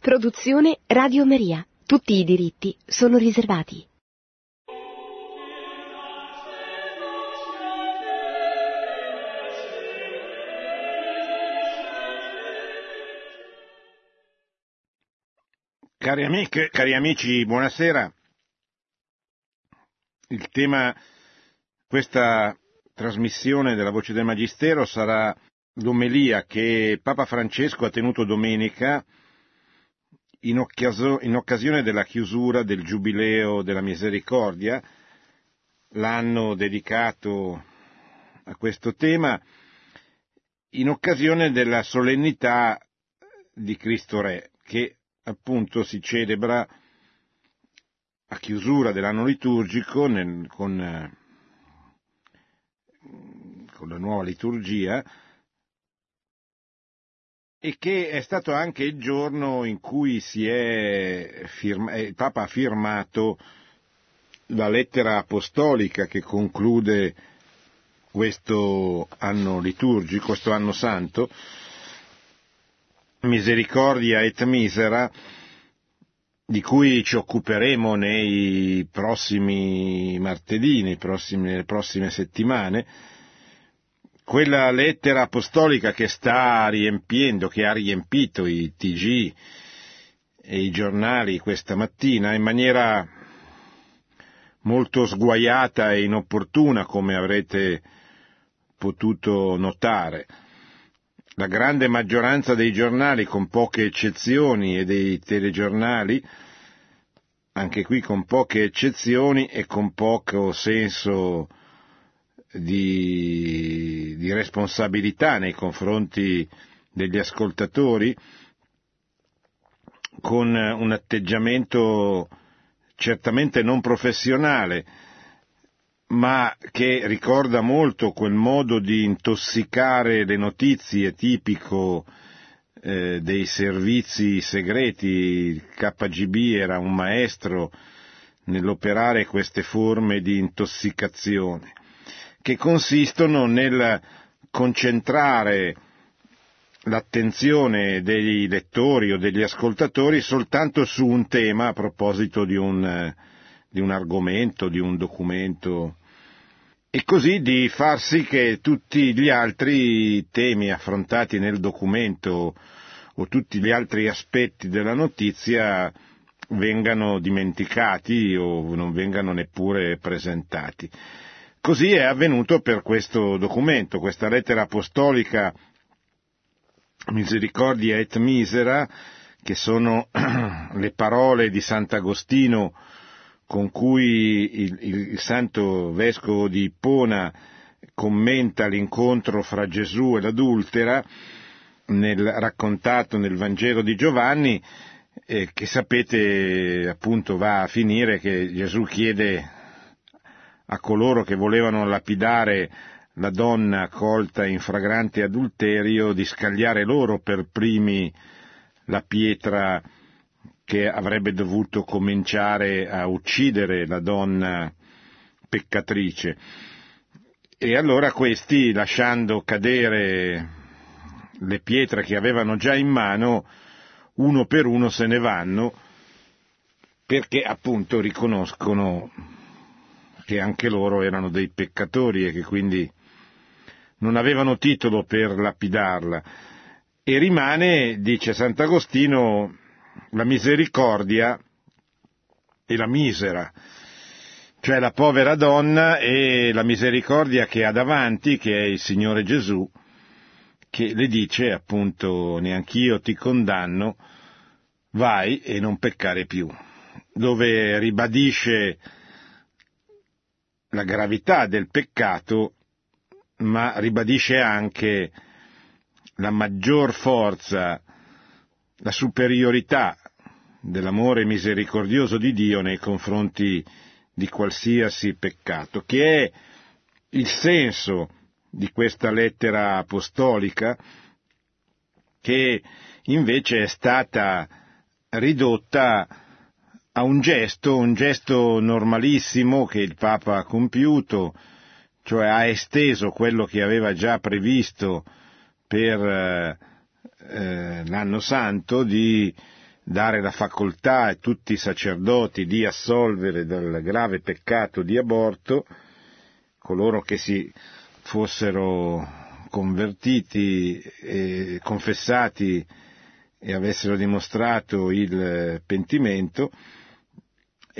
Produzione Radio Maria. Tutti i diritti sono riservati. Cari amiche, cari amici, buonasera. Il tema questa trasmissione della Voce del Magistero sarà l'omelia che Papa Francesco ha tenuto domenica in, occasio- in occasione della chiusura del Giubileo della Misericordia, l'anno dedicato a questo tema, in occasione della solennità di Cristo Re, che appunto si celebra a chiusura dell'anno liturgico nel, con, con la nuova liturgia e che è stato anche il giorno in cui firma, il Papa ha firmato la lettera apostolica che conclude questo anno liturgico, questo anno santo, Misericordia et Misera, di cui ci occuperemo nei prossimi martedì, nei prossimi, nelle prossime settimane, quella lettera apostolica che sta riempiendo, che ha riempito i TG e i giornali questa mattina in maniera molto sguaiata e inopportuna, come avrete potuto notare. La grande maggioranza dei giornali, con poche eccezioni, e dei telegiornali, anche qui con poche eccezioni e con poco senso di, di responsabilità nei confronti degli ascoltatori, con un atteggiamento certamente non professionale, ma che ricorda molto quel modo di intossicare le notizie tipico eh, dei servizi segreti. Il KGB era un maestro nell'operare queste forme di intossicazione che consistono nel concentrare l'attenzione dei lettori o degli ascoltatori soltanto su un tema a proposito di un, di un argomento, di un documento e così di far sì che tutti gli altri temi affrontati nel documento o tutti gli altri aspetti della notizia vengano dimenticati o non vengano neppure presentati. Così è avvenuto per questo documento, questa lettera apostolica Misericordia et Misera, che sono le parole di Sant'Agostino con cui il, il, il santo vescovo di Ippona commenta l'incontro fra Gesù e l'adultera, nel, raccontato nel Vangelo di Giovanni, eh, che sapete appunto va a finire che Gesù chiede a coloro che volevano lapidare la donna colta in fragrante adulterio di scagliare loro per primi la pietra che avrebbe dovuto cominciare a uccidere la donna peccatrice. E allora questi, lasciando cadere le pietre che avevano già in mano, uno per uno se ne vanno perché appunto riconoscono che anche loro erano dei peccatori e che quindi non avevano titolo per lapidarla. E rimane, dice Sant'Agostino, la misericordia e la misera, cioè la povera donna e la misericordia che ha davanti, che è il Signore Gesù, che le dice appunto neanch'io ti condanno, vai e non peccare più, dove ribadisce la gravità del peccato, ma ribadisce anche la maggior forza, la superiorità dell'amore misericordioso di Dio nei confronti di qualsiasi peccato, che è il senso di questa lettera apostolica che invece è stata ridotta a un gesto, un gesto normalissimo che il Papa ha compiuto, cioè ha esteso quello che aveva già previsto per eh, eh l'anno santo di dare la facoltà a tutti i sacerdoti di assolvere dal grave peccato di aborto coloro che si fossero convertiti e confessati e avessero dimostrato il pentimento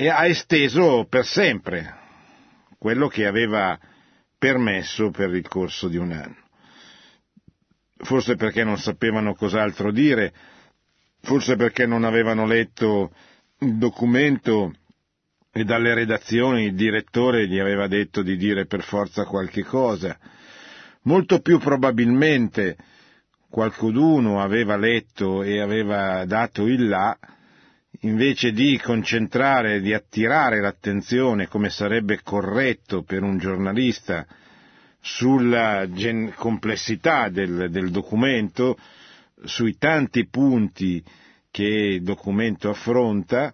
e ha esteso per sempre quello che aveva permesso per il corso di un anno. Forse perché non sapevano cos'altro dire, forse perché non avevano letto il documento e dalle redazioni il direttore gli aveva detto di dire per forza qualche cosa. Molto più probabilmente qualcuno aveva letto e aveva dato il là, invece di concentrare, di attirare l'attenzione come sarebbe corretto per un giornalista sulla gen- complessità del, del documento, sui tanti punti che il documento affronta,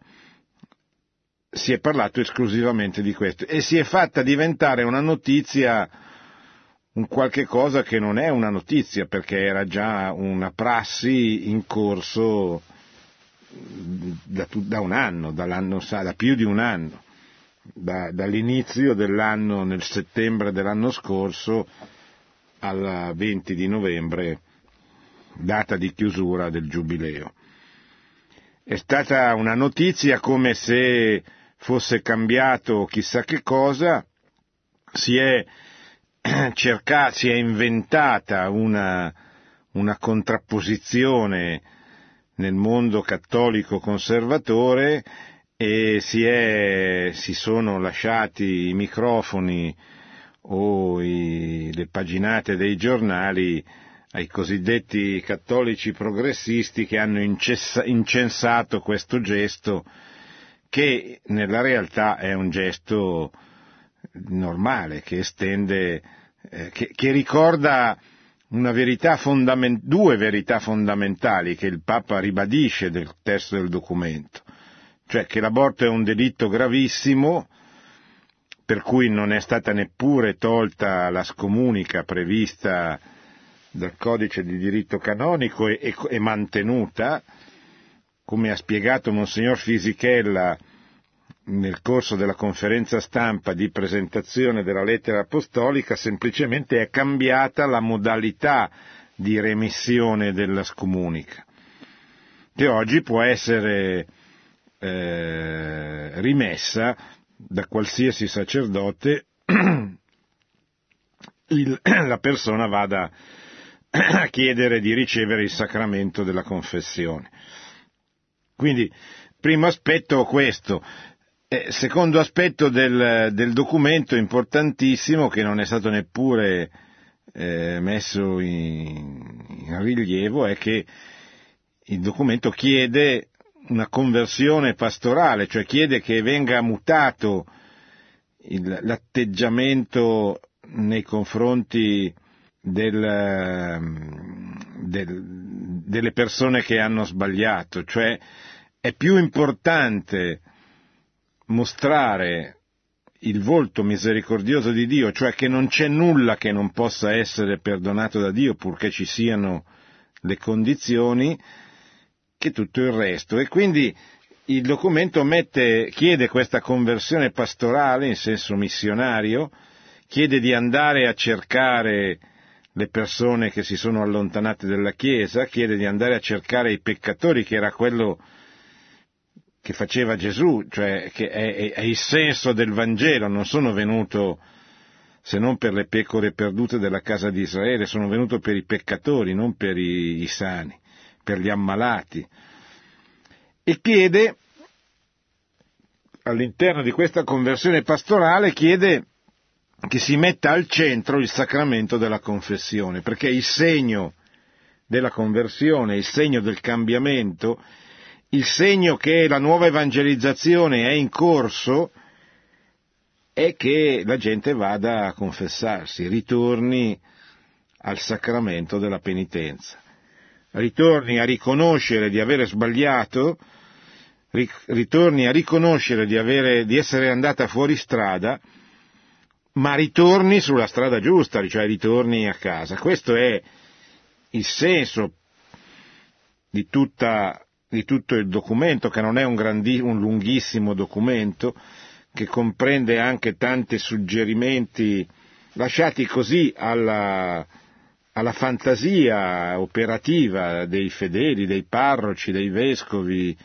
si è parlato esclusivamente di questo. E si è fatta diventare una notizia un qualche cosa che non è una notizia perché era già una prassi in corso da, da un anno, da più di un anno, da, dall'inizio dell'anno nel settembre dell'anno scorso al 20 di novembre, data di chiusura del giubileo. È stata una notizia come se fosse cambiato chissà che cosa, si è cercata, si è inventata una, una contrapposizione nel mondo cattolico conservatore e si, è, si sono lasciati i microfoni o i, le paginate dei giornali ai cosiddetti cattolici progressisti che hanno incessa, incensato questo gesto che nella realtà è un gesto normale che estende, eh, che, che, ricorda verità fondament- due verità fondamentali che il Papa ribadisce del testo del documento, cioè che l'aborto è un delitto gravissimo, per cui non è stata neppure tolta la scomunica prevista dal codice di diritto canonico e, e, e mantenuta, come ha spiegato Monsignor Fisichella nel corso della conferenza stampa di presentazione della lettera apostolica semplicemente è cambiata la modalità di remissione della scomunica, che oggi può essere eh, rimessa da qualsiasi sacerdote il, la persona vada a chiedere di ricevere il sacramento della confessione. Quindi, primo aspetto questo, eh, secondo aspetto del, del, documento importantissimo che non è stato neppure eh, messo in, in, rilievo è che il documento chiede una conversione pastorale, cioè chiede che venga mutato il, l'atteggiamento nei confronti del, del, delle persone che hanno sbagliato, cioè è più importante mostrare il volto misericordioso di Dio, cioè che non c'è nulla che non possa essere perdonato da Dio purché ci siano le condizioni, che tutto il resto. E quindi il documento mette, chiede questa conversione pastorale in senso missionario, chiede di andare a cercare le persone che si sono allontanate dalla Chiesa, chiede di andare a cercare i peccatori, che era quello che faceva Gesù, cioè che è, è, il senso del Vangelo, non sono venuto se non per le pecore perdute della casa di Israele, sono venuto per i peccatori, non per i, i sani, per gli ammalati. E chiede, all'interno di questa conversione pastorale, chiede che si metta al centro il sacramento della confessione, perché il segno della conversione, il segno del cambiamento, il segno che la nuova evangelizzazione è in corso è che la gente vada a confessarsi, ritorni al sacramento della penitenza, ritorni a riconoscere di avere sbagliato, ritorni a riconoscere di, avere, di essere andata fuori strada, ma ritorni sulla strada giusta, cioè ritorni a casa. Questo è il senso di tutta di tutto il documento, che non è un, grandi, un lunghissimo documento, che comprende anche tanti suggerimenti lasciati così alla, alla fantasia operativa dei fedeli, dei parroci, dei vescovi,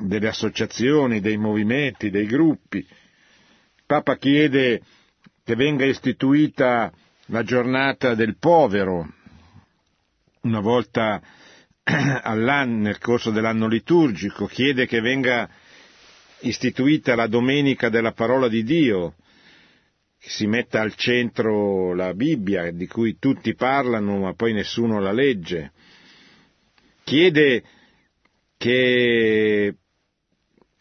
delle associazioni, dei movimenti, dei gruppi. Il Papa chiede che venga istituita la giornata del povero, una volta all'anno, nel corso dell'anno liturgico, chiede che venga istituita la domenica della parola di Dio, che si metta al centro la Bibbia, di cui tutti parlano ma poi nessuno la legge. Chiede che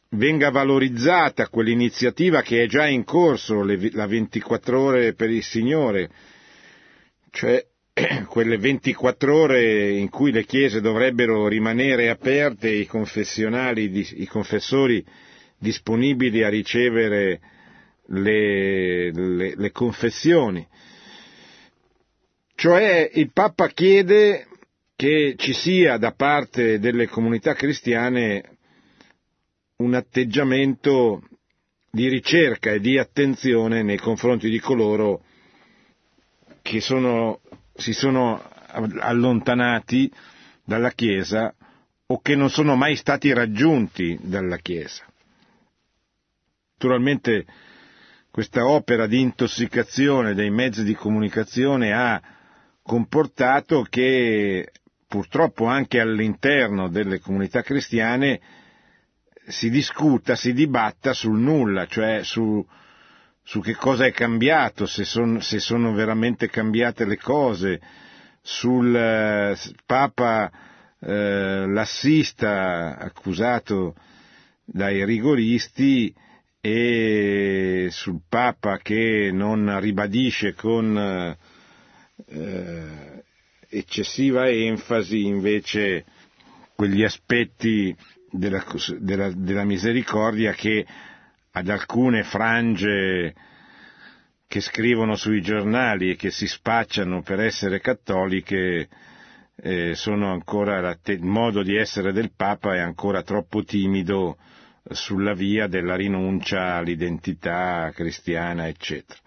venga valorizzata quell'iniziativa che è già in corso, la 24 ore per il Signore, cioè quelle 24 ore in cui le chiese dovrebbero rimanere aperte e i confessionali, i confessori disponibili a ricevere le, le, le confessioni. Cioè il Papa chiede che ci sia da parte delle comunità cristiane un atteggiamento di ricerca e di attenzione nei confronti di coloro che sono, si sono allontanati dalla Chiesa o che non sono mai stati raggiunti dalla Chiesa. Naturalmente questa opera di intossicazione dei mezzi di comunicazione ha comportato che purtroppo anche all'interno delle comunità cristiane si discuta, si dibatta sul nulla, cioè su, su che cosa è cambiato, se, son, se, sono veramente cambiate le cose, sul eh, Papa eh, lassista accusato dai rigoristi e sul Papa che non ribadisce con eh, eccessiva enfasi invece quegli aspetti della, della, della misericordia che ad alcune frange che scrivono sui giornali e che si spacciano per essere cattoliche eh, sono ancora il modo di essere del Papa è ancora troppo timido sulla via della rinuncia all'identità cristiana, eccetera.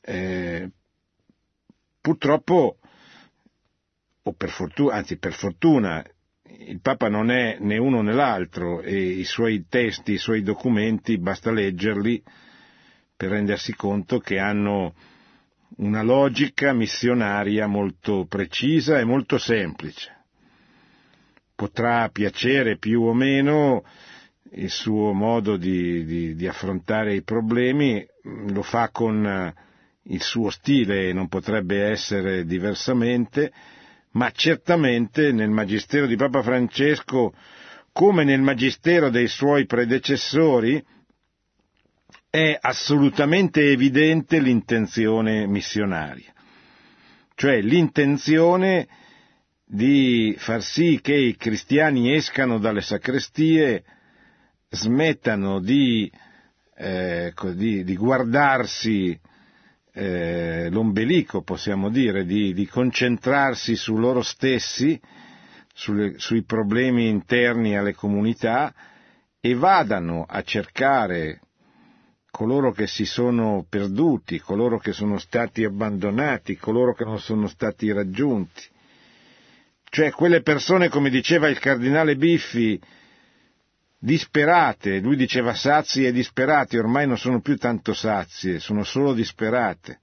Eh, purtroppo, o per fortuna, anzi per fortuna, il Papa non è né uno né l'altro e i suoi testi, i suoi documenti, basta leggerli per rendersi conto che hanno una logica missionaria molto precisa e molto semplice. Potrà piacere più o meno il suo modo di, di, di, affrontare i problemi, lo fa con eh, il suo stile e non potrebbe essere diversamente, ma certamente nel Magistero di Papa Francesco, come nel Magistero dei suoi predecessori, è assolutamente evidente l'intenzione missionaria, cioè l'intenzione di far sì che i cristiani escano dalle sacrestie smettano di, eh, di, di guardarsi eh, l'ombelico, possiamo dire, di, di, concentrarsi su loro stessi, sulle, sui problemi interni alle comunità e vadano a cercare coloro che si sono perduti, coloro che sono stati abbandonati, coloro che non sono stati raggiunti. Cioè quelle persone, come diceva il cardinale Biffi, disperate, lui diceva sazi e disperati, ormai non sono più tanto sazie, sono solo disperate.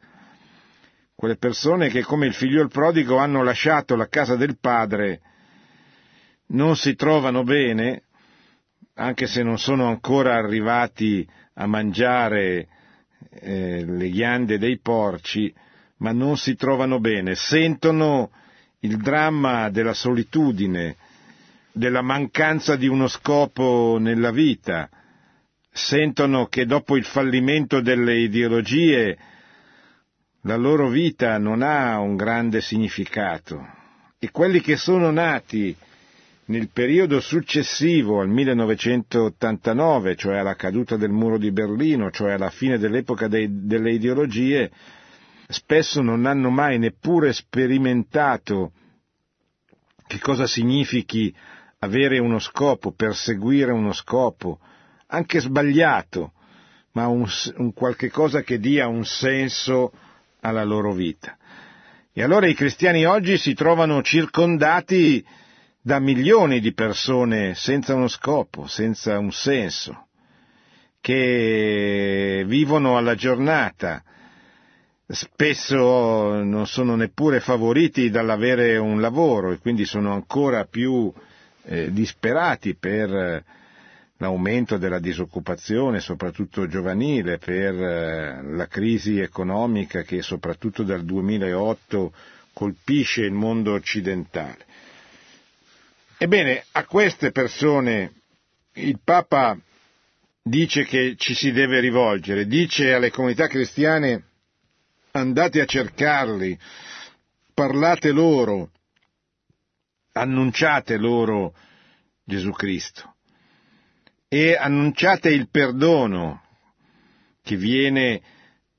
Quelle persone che come il figlio prodigo hanno lasciato la casa del padre, non si trovano bene, anche se non sono ancora arrivati a mangiare eh, le ghiande dei porci, ma non si trovano bene, sentono il dramma della solitudine, della mancanza di uno scopo nella vita, sentono che dopo il fallimento delle ideologie la loro vita non ha un grande significato. E quelli che sono nati nel periodo successivo al 1989, cioè alla caduta del muro di Berlino, cioè alla fine dell'epoca dei, delle ideologie, spesso non hanno mai neppure sperimentato che cosa significhi avere uno scopo, perseguire uno scopo, anche sbagliato, ma un, un qualche cosa che dia un senso alla loro vita. E allora i cristiani oggi si trovano circondati da milioni di persone senza uno scopo, senza un senso, che vivono alla giornata, spesso non sono neppure favoriti dall'avere un lavoro e quindi sono ancora più eh, disperati per l'aumento della disoccupazione, soprattutto giovanile, per eh, la crisi economica che soprattutto dal 2008 colpisce il mondo occidentale. Ebbene, a queste persone il Papa dice che ci si deve rivolgere, dice alle comunità cristiane andate a cercarli, parlate loro, annunciate loro Gesù Cristo e annunciate il perdono che viene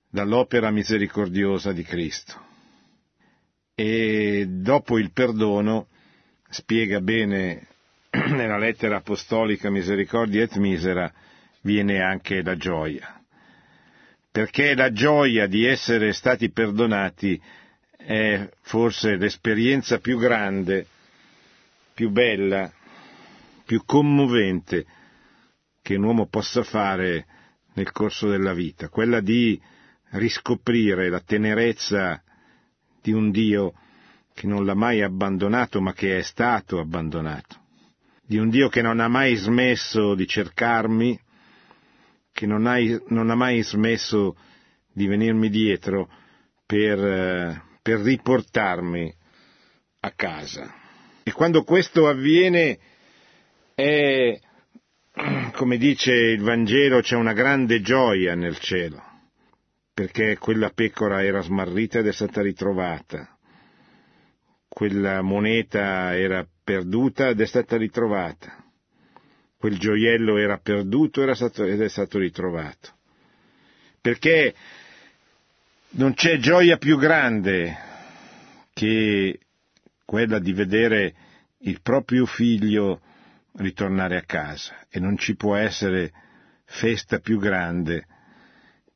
dall'opera misericordiosa di Cristo. E dopo il perdono, spiega bene nella lettera apostolica Misericordia et Misera, viene anche la gioia. Perché la gioia di essere stati perdonati è forse l'esperienza più grande, più bella, più commovente che un uomo possa fare nel corso della vita, quella di riscoprire la tenerezza di un Dio che non l'ha mai abbandonato ma che è stato abbandonato, di un Dio che non ha mai smesso di cercarmi, che non ha, non ha mai smesso di venirmi dietro per, per riportarmi a casa. E quando questo avviene è come dice il Vangelo, c'è una grande gioia nel cielo, perché quella pecora era smarrita ed è stata ritrovata, quella moneta era perduta ed è stata ritrovata, quel gioiello era perduto ed è stato ritrovato, perché non c'è gioia più grande che quella di vedere il proprio figlio ritornare a casa e non ci può essere festa più grande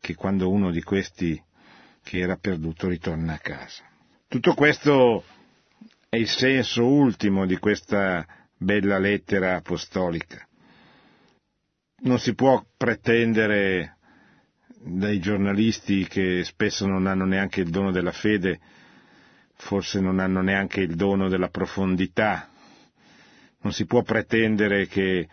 che quando uno di questi che era perduto ritorna a casa. Tutto questo è il senso ultimo di questa bella lettera apostolica. Non si può pretendere dai giornalisti che spesso non hanno neanche il dono della fede, forse non hanno neanche il dono della profondità. Non si può pretendere che,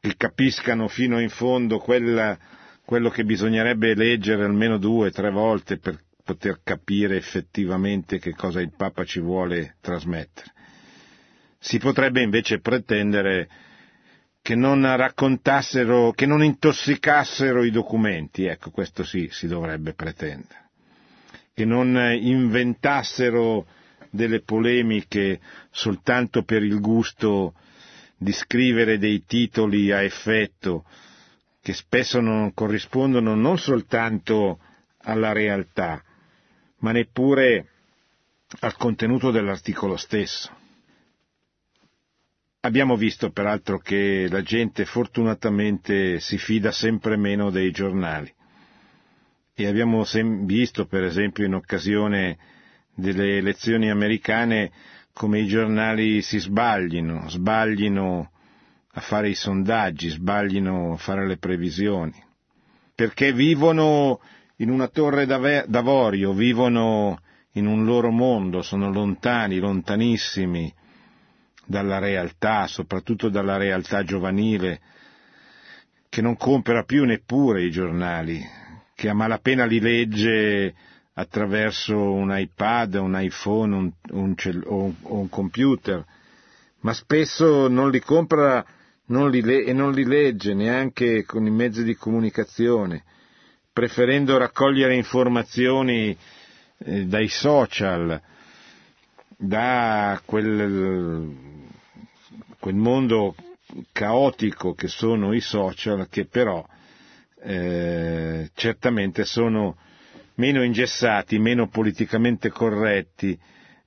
che capiscano fino in fondo quella, quello che bisognerebbe leggere almeno due, o tre volte per poter capire effettivamente che cosa il Papa ci vuole trasmettere. Si potrebbe invece pretendere che non raccontassero, che non intossicassero i documenti, ecco, questo sì, si dovrebbe pretendere, che non inventassero delle polemiche soltanto per il gusto di scrivere dei titoli a effetto che spesso non corrispondono non soltanto alla realtà, ma neppure al contenuto dell'articolo stesso. Abbiamo visto peraltro che la gente fortunatamente si fida sempre meno dei giornali e abbiamo visto per esempio in occasione delle elezioni americane come i giornali si sbaglino, sbaglino a fare i sondaggi, sbaglino a fare le previsioni, perché vivono in una torre d'avorio, vivono in un loro mondo, sono lontani, lontanissimi dalla realtà, soprattutto dalla realtà giovanile, che non compra più neppure i giornali, che a malapena li legge attraverso un iPad, un iPhone un, un cell- o, un, computer, ma spesso non li compra non li le- e non li legge neanche con i mezzi di comunicazione, preferendo raccogliere informazioni eh, dai social, da quel, quel mondo caotico che sono i social, che però eh, certamente sono meno ingessati, meno politicamente corretti,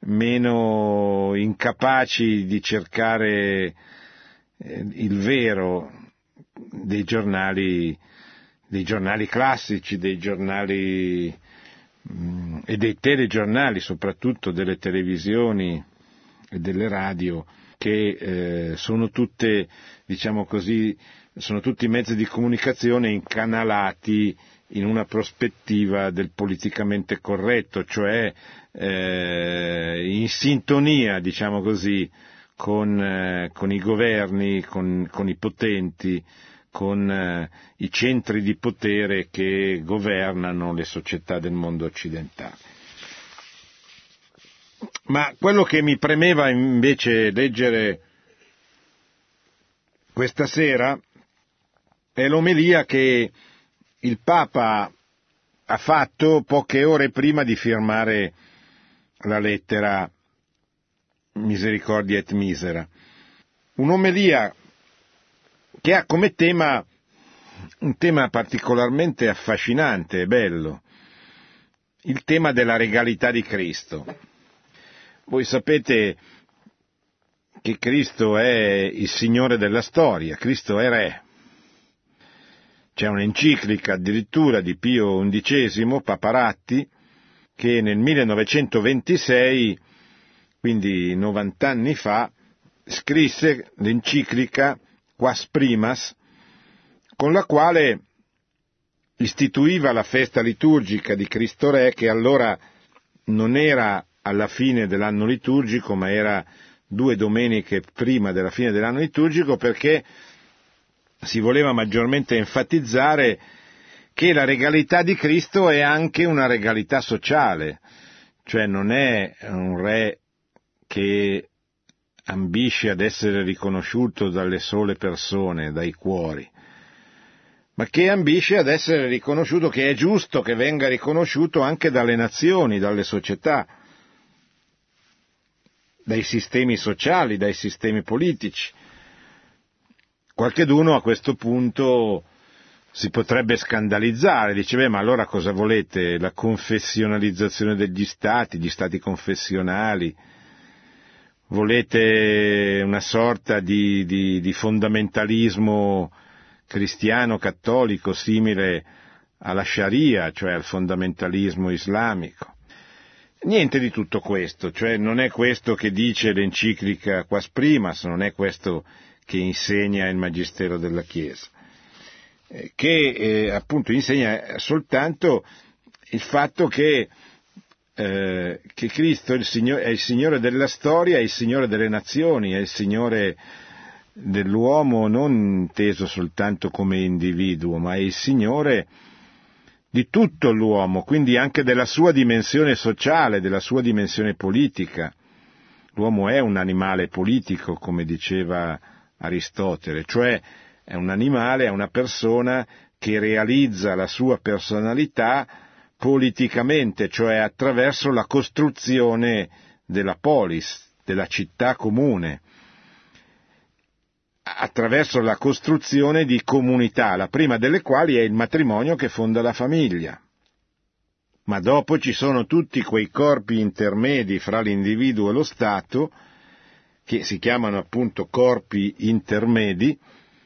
meno incapaci di cercare eh, il vero dei giornali, dei giornali classici, dei giornali mh, mm, e dei telegiornali, soprattutto delle televisioni e delle radio, che eh, sono tutte, diciamo così, sono tutti mezzi di comunicazione incanalati in una prospettiva del politicamente corretto, cioè eh, in sintonia, diciamo così, con, eh, con i governi, con, con, i potenti, con eh, i centri di potere che governano le società del mondo occidentale. Ma quello che mi premeva invece leggere questa sera è l'omelia che il Papa ha fatto poche ore prima di firmare la lettera Misericordia et Misera. Un'omelia che ha come tema un tema particolarmente affascinante e bello, il tema della regalità di Cristo. Voi sapete che Cristo è il Signore della storia, Cristo è Re. C'è un'enciclica addirittura di Pio XI, Paparatti, che nel 1926, quindi 90 anni fa, scrisse l'enciclica Quas Primas, con la quale istituiva la festa liturgica di Cristo Re, che allora non era alla fine dell'anno liturgico, ma era due domeniche prima della fine dell'anno liturgico, perché si voleva maggiormente enfatizzare che la regalità di Cristo è anche una regalità sociale, cioè non è un re che ambisce ad essere riconosciuto dalle sole persone, dai cuori, ma che ambisce ad essere riconosciuto, che è giusto che venga riconosciuto anche dalle nazioni, dalle società, dai sistemi sociali, dai sistemi politici. Qualcheduno a questo punto si potrebbe scandalizzare, dice beh ma allora cosa volete? La confessionalizzazione degli stati, gli stati confessionali? Volete una sorta di, di, di fondamentalismo cristiano cattolico simile alla Sharia, cioè al fondamentalismo islamico? Niente di tutto questo, cioè non è questo che dice l'enciclica Quas Primas, non è questo che insegna il Magistero della Chiesa. Che eh, appunto insegna soltanto il fatto che, eh, che Cristo è il, Signore, è il Signore della storia, è il Signore delle nazioni, è il Signore dell'uomo non inteso soltanto come individuo, ma è il Signore di tutto l'uomo, quindi anche della sua dimensione sociale, della sua dimensione politica. L'uomo è un animale politico, come diceva Aristotele, cioè è un animale, è una persona che realizza la sua personalità politicamente, cioè attraverso la costruzione della polis, della città comune, attraverso la costruzione di comunità, la prima delle quali è il matrimonio che fonda la famiglia. Ma dopo ci sono tutti quei corpi intermedi fra l'individuo e lo Stato, che si chiamano appunto corpi intermedi,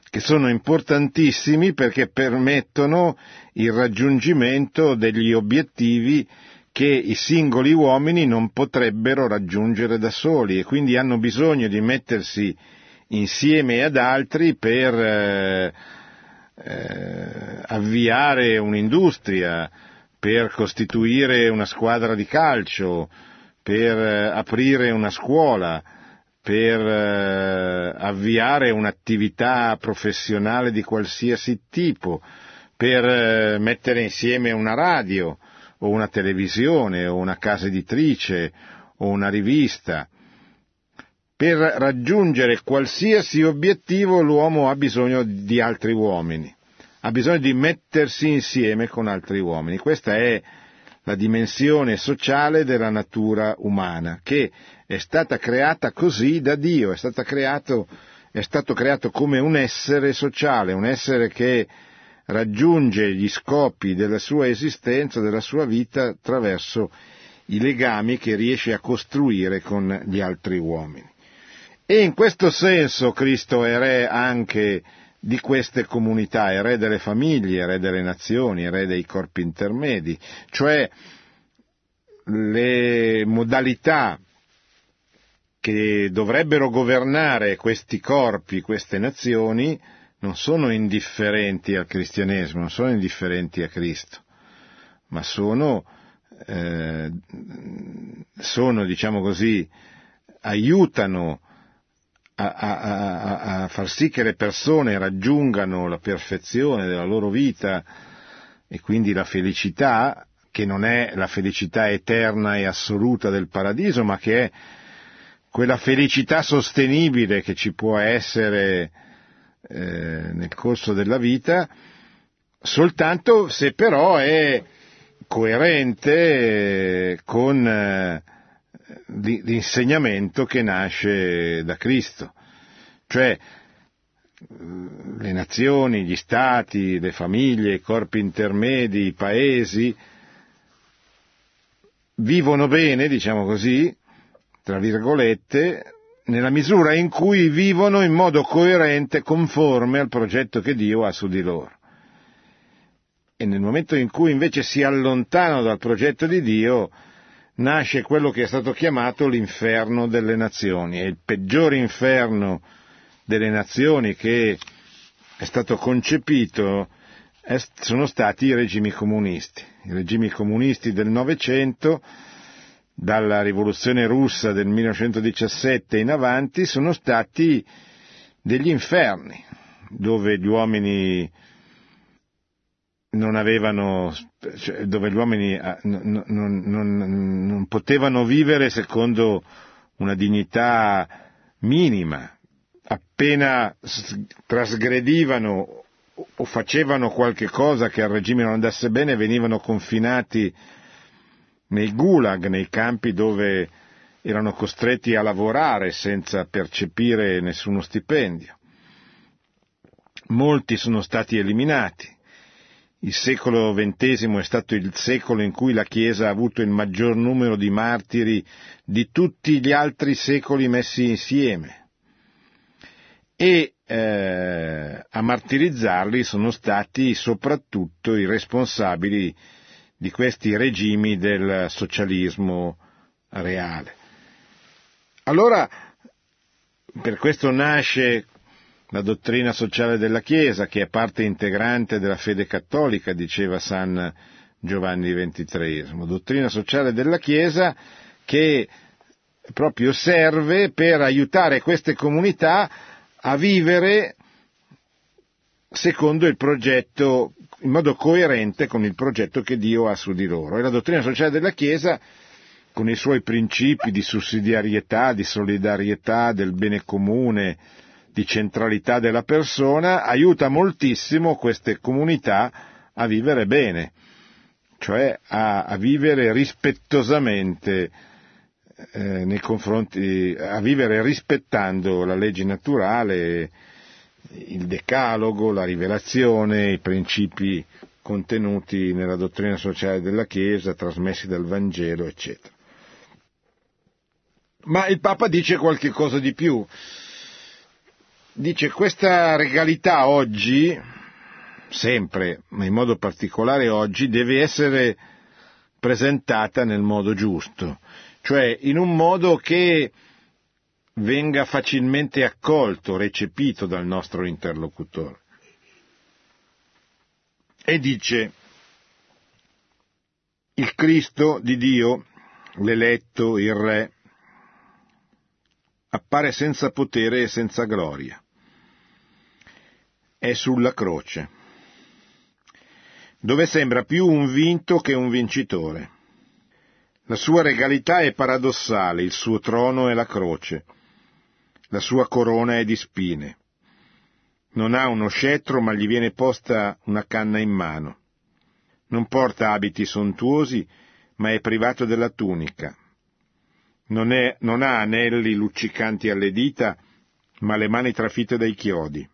che sono importantissimi perché permettono il raggiungimento degli obiettivi che i singoli uomini non potrebbero raggiungere da soli e quindi hanno bisogno di mettersi insieme ad altri per eh, eh, avviare un'industria, per costituire una squadra di calcio, per eh, aprire una scuola, per eh, avviare un'attività professionale di qualsiasi tipo, per mettere insieme una radio o una televisione o una casa editrice o una rivista. Per raggiungere qualsiasi obiettivo l'uomo ha bisogno di altri uomini, ha bisogno di mettersi insieme con altri uomini. Questa è la dimensione sociale della natura umana, che è stata creata così da Dio, è, creato, è stato creato come un essere sociale, un essere che raggiunge gli scopi della sua esistenza, della sua vita, attraverso i legami che riesce a costruire con gli altri uomini. E in questo senso Cristo è re anche di queste comunità, è re delle famiglie, è re delle nazioni, è re dei corpi intermedi, cioè le modalità che dovrebbero governare questi corpi, queste nazioni, non sono indifferenti al cristianesimo, non sono indifferenti a Cristo, ma sono, eh, sono diciamo così, aiutano a, a, a, far sì che le persone raggiungano la perfezione della loro vita e quindi la felicità, che non è la felicità eterna e assoluta del paradiso, ma che è quella felicità sostenibile che ci può essere eh, nel corso della vita, soltanto se però è coerente con eh, l'insegnamento che nasce da Cristo. Cioè, le nazioni, gli stati, le famiglie, i corpi intermedi, i paesi vivono bene, diciamo così, tra virgolette, nella misura in cui vivono in modo coerente, conforme al progetto che Dio ha su di loro. E nel momento in cui invece si allontanano dal progetto di Dio, nasce quello che è stato chiamato l'inferno delle nazioni. E il peggiore inferno delle nazioni che è stato concepito è, sono stati i regimi comunisti. I regimi comunisti del Novecento dalla rivoluzione russa del 1917 in avanti sono stati degli inferni, dove gli uomini non avevano, cioè, dove gli uomini ah, non, non, non, non potevano vivere secondo una dignità minima, appena trasgredivano o facevano qualche cosa che al regime non andasse bene venivano confinati nei gulag, nei campi dove erano costretti a lavorare senza percepire nessuno stipendio. Molti sono stati eliminati. Il secolo XX è stato il secolo in cui la Chiesa ha avuto il maggior numero di martiri di tutti gli altri secoli messi insieme. E eh, a martirizzarli sono stati soprattutto i responsabili di questi regimi del socialismo reale. Allora, per questo nasce la dottrina sociale della Chiesa, che è parte integrante della fede cattolica, diceva San Giovanni XXIII. Dottrina sociale della Chiesa che proprio serve per aiutare queste comunità a vivere secondo il progetto in modo coerente con il progetto che Dio ha su di loro. E la dottrina sociale della Chiesa, con i suoi principi di sussidiarietà, di solidarietà, del bene comune, di centralità della persona, aiuta moltissimo queste comunità a vivere bene, cioè a, a vivere rispettosamente eh, nei confronti, a vivere rispettando la legge naturale, il decalogo, la rivelazione, i principi contenuti nella dottrina sociale della Chiesa, trasmessi dal Vangelo, eccetera. Ma il Papa dice qualche cosa di più. Dice questa regalità oggi, sempre, ma in modo particolare oggi, deve essere presentata nel modo giusto, cioè in un modo che venga facilmente accolto, recepito dal nostro interlocutore. E dice, il Cristo di Dio, l'eletto, il Re, appare senza potere e senza gloria. È sulla croce, dove sembra più un vinto che un vincitore. La sua regalità è paradossale, il suo trono è la croce la sua corona è di spine. Non ha uno scettro, ma gli viene posta una canna in mano. Non porta abiti sontuosi, ma è privato della tunica. Non, è, non ha anelli luccicanti alle dita, ma le mani trafitte dai chiodi.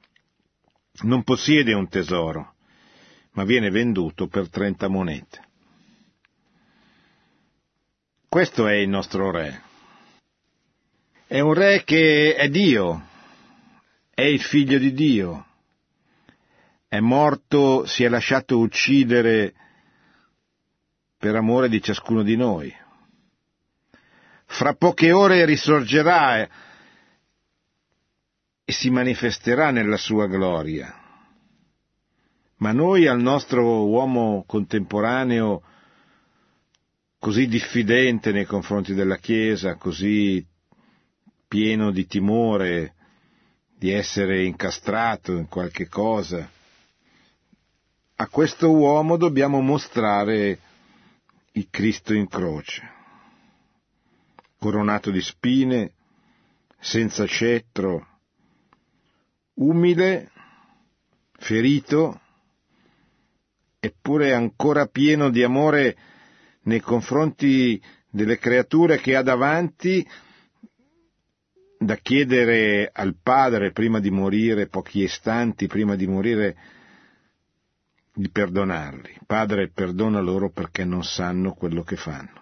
Non possiede un tesoro, ma viene venduto per trenta monete. Questo è il nostro Re È un re che è Dio, è il figlio di Dio, è morto, si è lasciato uccidere per amore di ciascuno di noi. Fra poche ore risorgerà e si manifesterà nella sua gloria. Ma noi al nostro uomo contemporaneo, così diffidente nei confronti della Chiesa, così pieno di timore di essere incastrato in qualche cosa, a questo uomo dobbiamo mostrare il Cristo in croce, coronato di spine, senza scettro, umile, ferito, eppure ancora pieno di amore nei confronti delle creature che ha davanti da chiedere al Padre prima di morire, pochi istanti prima di morire, di perdonarli. Padre, perdona loro perché non sanno quello che fanno.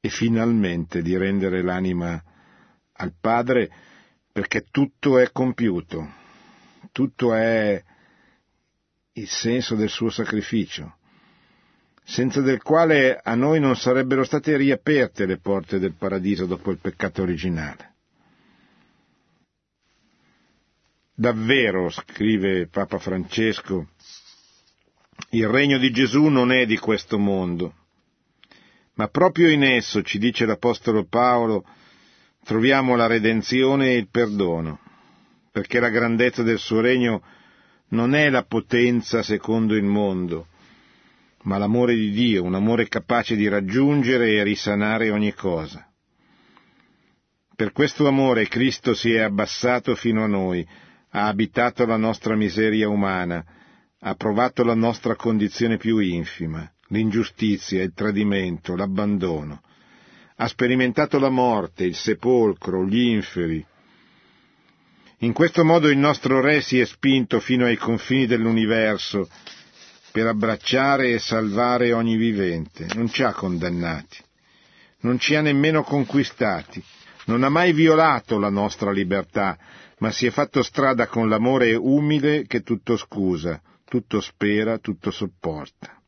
E finalmente di rendere l'anima al Padre perché tutto è compiuto, tutto è il senso del suo sacrificio, senza del quale a noi non sarebbero state riaperte le porte del paradiso dopo il peccato originale. Davvero, scrive Papa Francesco, il regno di Gesù non è di questo mondo, ma proprio in esso, ci dice l'Apostolo Paolo, troviamo la redenzione e il perdono, perché la grandezza del suo regno non è la potenza secondo il mondo, ma l'amore di Dio, un amore capace di raggiungere e risanare ogni cosa. Per questo amore Cristo si è abbassato fino a noi, ha abitato la nostra miseria umana, ha provato la nostra condizione più infima, l'ingiustizia, il tradimento, l'abbandono. Ha sperimentato la morte, il sepolcro, gli inferi. In questo modo il nostro Re si è spinto fino ai confini dell'universo per abbracciare e salvare ogni vivente. Non ci ha condannati, non ci ha nemmeno conquistati, non ha mai violato la nostra libertà, ma si è fatto strada con l'amore umile che tutto scusa, tutto spera, tutto sopporta.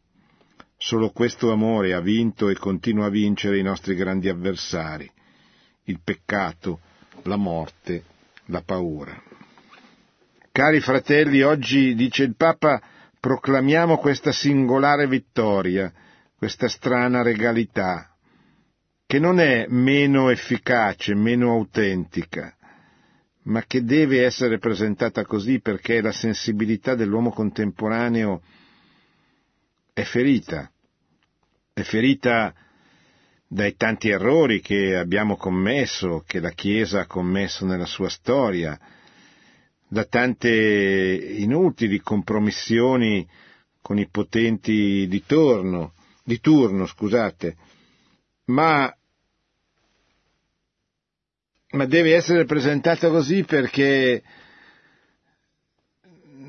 Solo questo amore ha vinto e continua a vincere i nostri grandi avversari, il peccato, la morte, la paura. Cari fratelli, oggi, dice il Papa, proclamiamo questa singolare vittoria, questa strana regalità, che non è meno efficace, meno autentica, ma che deve essere presentata così perché la sensibilità dell'uomo contemporaneo è ferita, è ferita dai tanti errori che abbiamo commesso, che la Chiesa ha commesso nella sua storia, da tante inutili compromissioni con i potenti di turno, di turno scusate, ma ma deve essere presentata così perché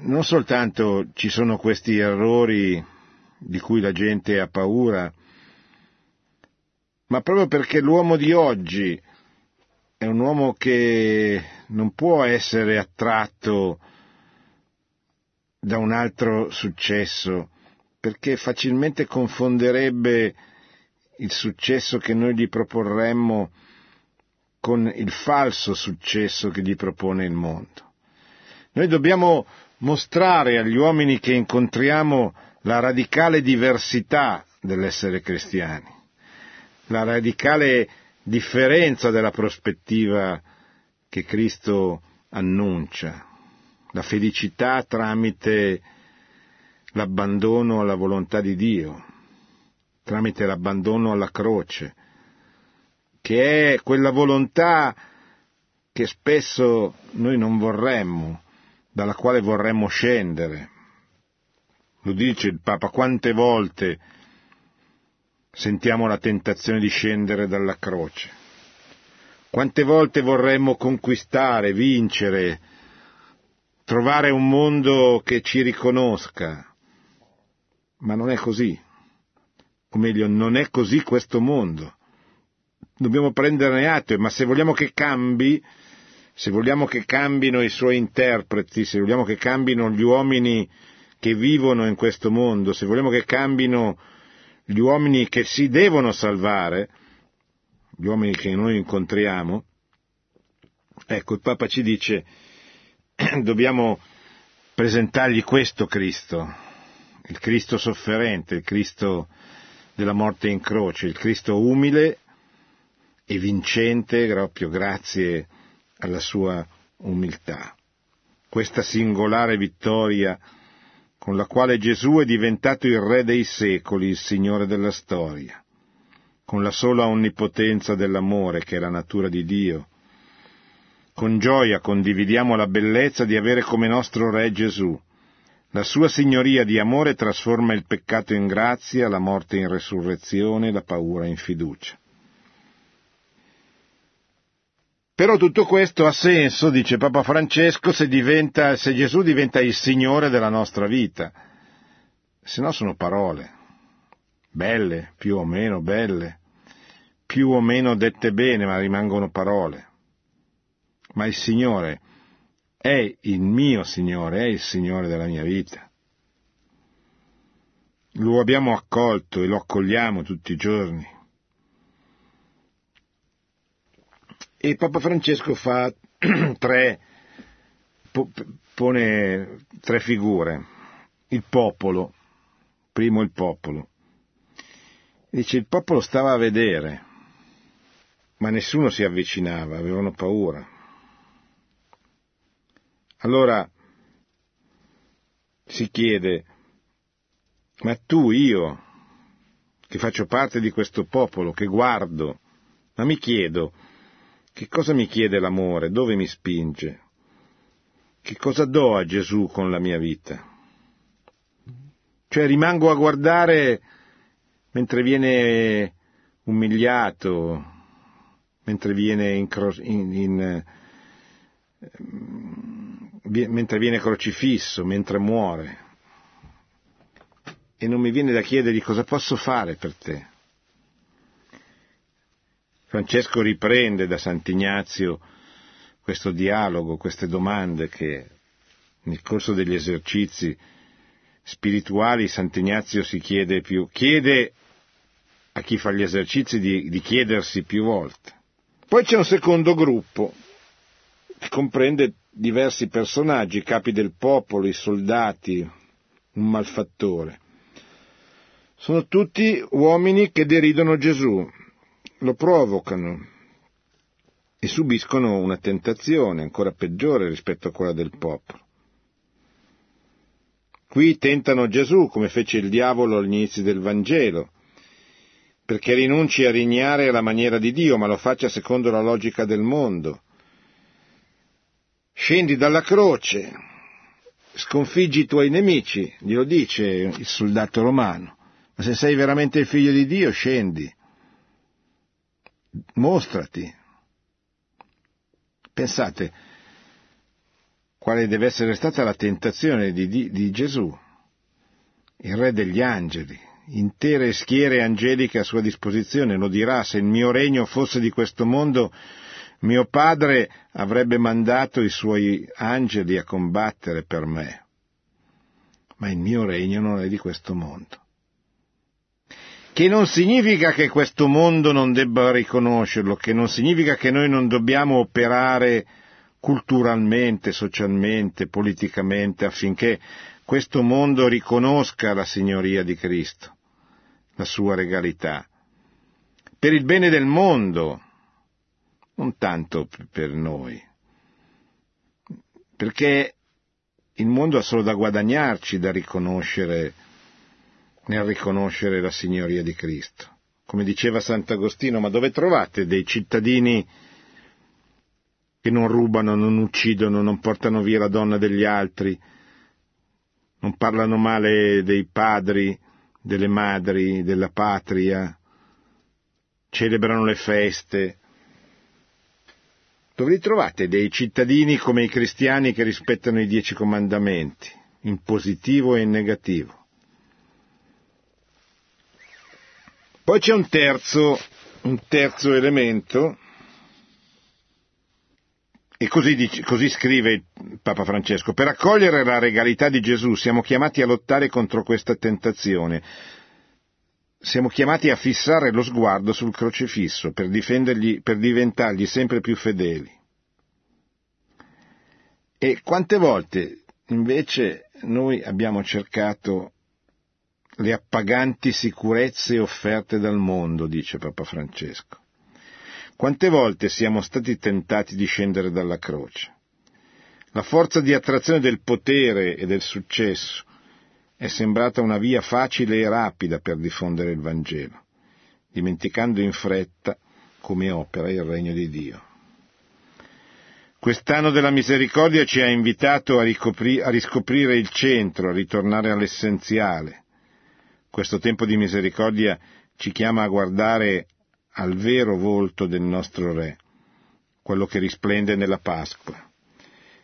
non soltanto ci sono questi errori di cui la gente ha paura, ma proprio perché l'uomo di oggi è un uomo che non può essere attratto da un altro successo, perché facilmente confonderebbe il successo che noi gli proporremmo con il falso successo che gli propone il mondo. Noi dobbiamo mostrare agli uomini che incontriamo la radicale diversità dell'essere cristiani, la radicale differenza della prospettiva che Cristo annuncia, la felicità tramite l'abbandono alla volontà di Dio, tramite l'abbandono alla croce, che è quella volontà che spesso noi non vorremmo, dalla quale vorremmo scendere. Lo dice il Papa, quante volte sentiamo la tentazione di scendere dalla croce. Quante volte vorremmo conquistare, vincere, trovare un mondo che ci riconosca, ma non è così. O meglio, non è così questo mondo dobbiamo prenderne atto, ma se vogliamo che cambi, se vogliamo che cambino i suoi interpreti, se vogliamo che cambino gli uomini che vivono in questo mondo, se vogliamo che cambino gli uomini che si devono salvare, gli uomini che noi incontriamo, ecco, il Papa ci dice, dobbiamo presentargli questo Cristo, il Cristo sofferente, il Cristo della morte in croce, il Cristo umile e vincente proprio grazie alla sua umiltà. Questa singolare vittoria con la quale Gesù è diventato il Re dei secoli, il Signore della storia, con la sola onnipotenza dell'amore che è la natura di Dio. Con gioia condividiamo la bellezza di avere come nostro Re Gesù. La sua signoria di amore trasforma il peccato in grazia, la morte in resurrezione, la paura in fiducia. Però tutto questo ha senso, dice Papa Francesco, se, diventa, se Gesù diventa il Signore della nostra vita. Se no sono parole, belle, più o meno belle, più o meno dette bene, ma rimangono parole. Ma il Signore è il mio Signore, è il Signore della mia vita. Lo abbiamo accolto e lo accogliamo tutti i giorni. E Papa Francesco fa tre, pone tre figure. Il popolo, primo il popolo. Dice il popolo stava a vedere, ma nessuno si avvicinava, avevano paura. Allora si chiede, ma tu, io, che faccio parte di questo popolo, che guardo, ma mi chiedo, che cosa mi chiede l'amore? Dove mi spinge? Che cosa do a Gesù con la mia vita? Cioè rimango a guardare mentre viene umiliato, mentre viene, in, in, in, mentre viene crocifisso, mentre muore. E non mi viene da chiedergli cosa posso fare per te. Francesco riprende da Sant'Ignazio questo dialogo, queste domande che nel corso degli esercizi spirituali Sant'Ignazio si chiede più, chiede a chi fa gli esercizi di, di chiedersi più volte. Poi c'è un secondo gruppo che comprende diversi personaggi, capi del popolo, i soldati, un malfattore. Sono tutti uomini che deridono Gesù, lo provocano e subiscono una tentazione ancora peggiore rispetto a quella del popolo. Qui tentano Gesù come fece il diavolo all'inizio del Vangelo, perché rinunci a regnare alla maniera di Dio, ma lo faccia secondo la logica del mondo. Scendi dalla croce, sconfiggi i tuoi nemici, glielo dice il soldato romano, ma se sei veramente il figlio di Dio, scendi mostrati. Pensate quale deve essere stata la tentazione di, di, di Gesù, il re degli angeli, intere schiere angeliche a sua disposizione, lo dirà, se il mio regno fosse di questo mondo, mio padre avrebbe mandato i suoi angeli a combattere per me, ma il mio regno non è di questo mondo che non significa che questo mondo non debba riconoscerlo, che non significa che noi non dobbiamo operare culturalmente, socialmente, politicamente affinché questo mondo riconosca la signoria di Cristo, la sua regalità, per il bene del mondo, non tanto per noi, perché il mondo ha solo da guadagnarci da riconoscere nel riconoscere la signoria di Cristo. Come diceva Sant'Agostino, ma dove trovate dei cittadini che non rubano, non uccidono, non portano via la donna degli altri, non parlano male dei padri, delle madri, della patria, celebrano le feste. Dove li trovate dei cittadini come i cristiani che rispettano i dieci comandamenti, in positivo e in negativo? Poi c'è un terzo un terzo elemento, e così, dice, così, scrive Papa Francesco, per accogliere la regalità di Gesù siamo chiamati a lottare contro questa tentazione, siamo chiamati a fissare lo sguardo sul crocifisso per, per diventargli sempre più fedeli. E quante volte invece noi abbiamo cercato le appaganti sicurezze offerte dal mondo, dice Papa Francesco. Quante volte siamo stati tentati di scendere dalla croce? La forza di attrazione del potere e del successo è sembrata una via facile e rapida per diffondere il Vangelo, dimenticando in fretta come opera il regno di Dio. Quest'anno della misericordia ci ha invitato a, ricopri- a riscoprire il centro, a ritornare all'essenziale. Questo tempo di misericordia ci chiama a guardare al vero volto del nostro Re, quello che risplende nella Pasqua,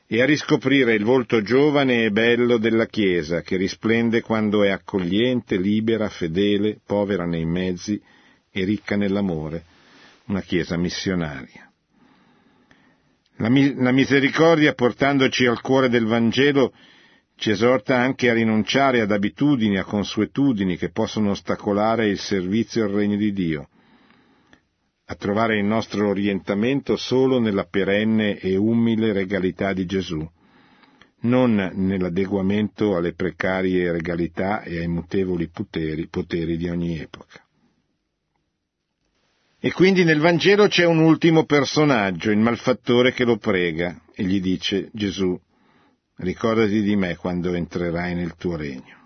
e a riscoprire il volto giovane e bello della Chiesa, che risplende quando è accogliente, libera, fedele, povera nei mezzi e ricca nell'amore, una Chiesa missionaria. La, misericordia, portandoci al cuore del Vangelo, ci esorta anche a rinunciare ad abitudini, a consuetudini che possono ostacolare il servizio al regno di Dio, a trovare il nostro orientamento solo nella perenne e umile regalità di Gesù, non nell'adeguamento alle precarie regalità e ai mutevoli poteri, poteri di ogni epoca. E quindi nel Vangelo c'è un ultimo personaggio, il malfattore che lo prega e gli dice Gesù, ricordati di me quando entrerai nel tuo regno.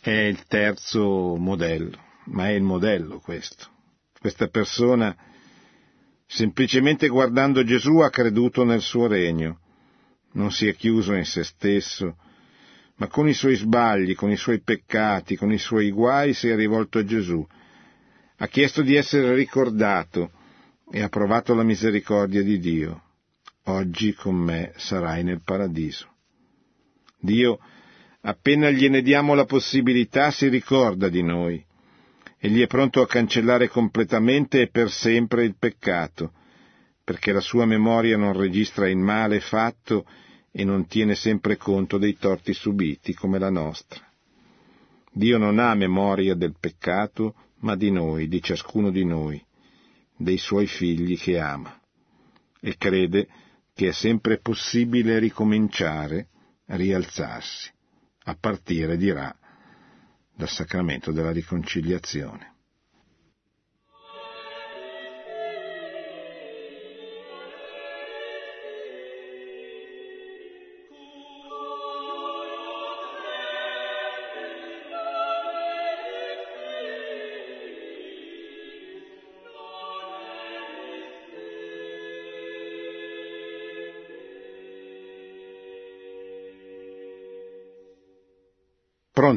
È il terzo modello, ma è il modello questo. Questa persona, semplicemente guardando Gesù, ha creduto nel suo regno, non si è chiuso in se stesso, ma con i suoi sbagli, con i suoi peccati, con i suoi guai si è rivolto a Gesù ha chiesto di essere ricordato e ha provato la misericordia di Dio. Oggi con me sarai nel paradiso. Dio, appena gliene diamo la possibilità, si ricorda di noi. Egli è pronto a cancellare completamente e per sempre il peccato, perché la sua memoria non registra il male fatto e non tiene sempre conto dei torti subiti come la nostra. Dio non ha memoria del peccato, ma di noi, di ciascuno di noi, dei suoi figli che ama, e crede che è sempre possibile ricominciare, rialzarsi, a partire, dirà, dal sacramento della riconciliazione.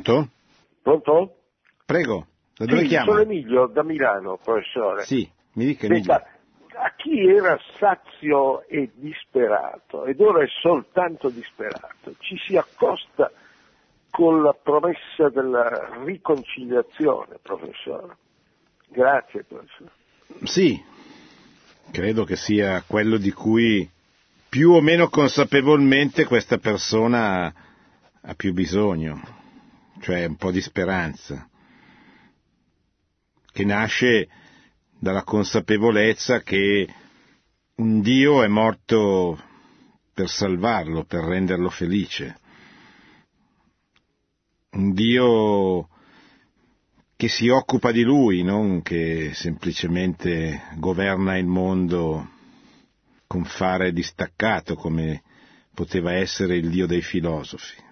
Pronto? Pronto? Prego, da dove sì, chiama? Sono Emilio, da Milano, professore. Sì, mi dica Emilio. Senta, a chi era sazio e disperato, ed ora è soltanto disperato, ci si accosta con la promessa della riconciliazione, professore. Grazie, professore. Sì, credo che sia quello di cui più o meno consapevolmente questa persona ha più bisogno cioè un po' di speranza, che nasce dalla consapevolezza che un Dio è morto per salvarlo, per renderlo felice. Un Dio che si occupa di lui, non che semplicemente governa il mondo con fare distaccato come poteva essere il Dio dei filosofi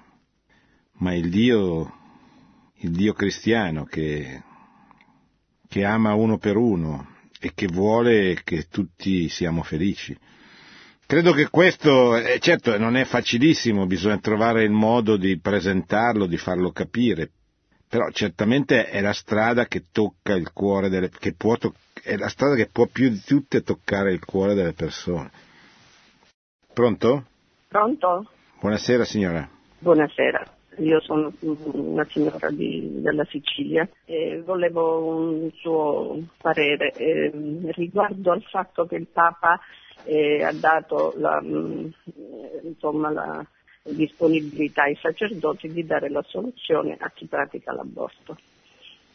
ma il Dio, il Dio cristiano che, che ama uno per uno e che vuole che tutti siamo felici. Credo che questo, eh, certo, non è facilissimo, bisogna trovare il modo di presentarlo, di farlo capire, però certamente è la strada che tocca il cuore delle, che può, è la strada che può più di tutte toccare il cuore delle persone. Pronto? Pronto? Buonasera signora. Buonasera io sono una signora di, della Sicilia e volevo un suo parere eh, riguardo al fatto che il Papa eh, ha dato la, mm, insomma, la disponibilità ai sacerdoti di dare la soluzione a chi pratica l'aborto.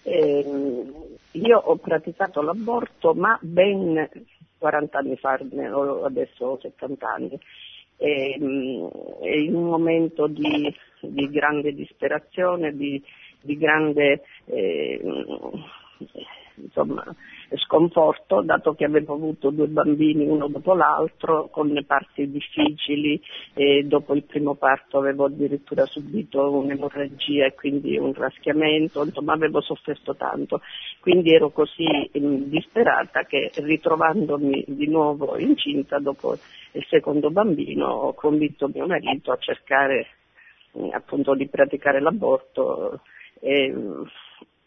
Eh, io ho praticato l'aborto ma ben 40 anni fa, adesso ho 70 anni, e, e in un momento di, di grande disperazione, di, di grande eh, insomma, sconforto, dato che avevo avuto due bambini uno dopo l'altro, con parti difficili, e dopo il primo parto avevo addirittura subito un'emorragia e quindi un raschiamento, insomma avevo sofferto tanto. Quindi ero così disperata che ritrovandomi di nuovo incinta dopo il secondo bambino ho convinto mio marito a cercare appunto di praticare l'aborto. E,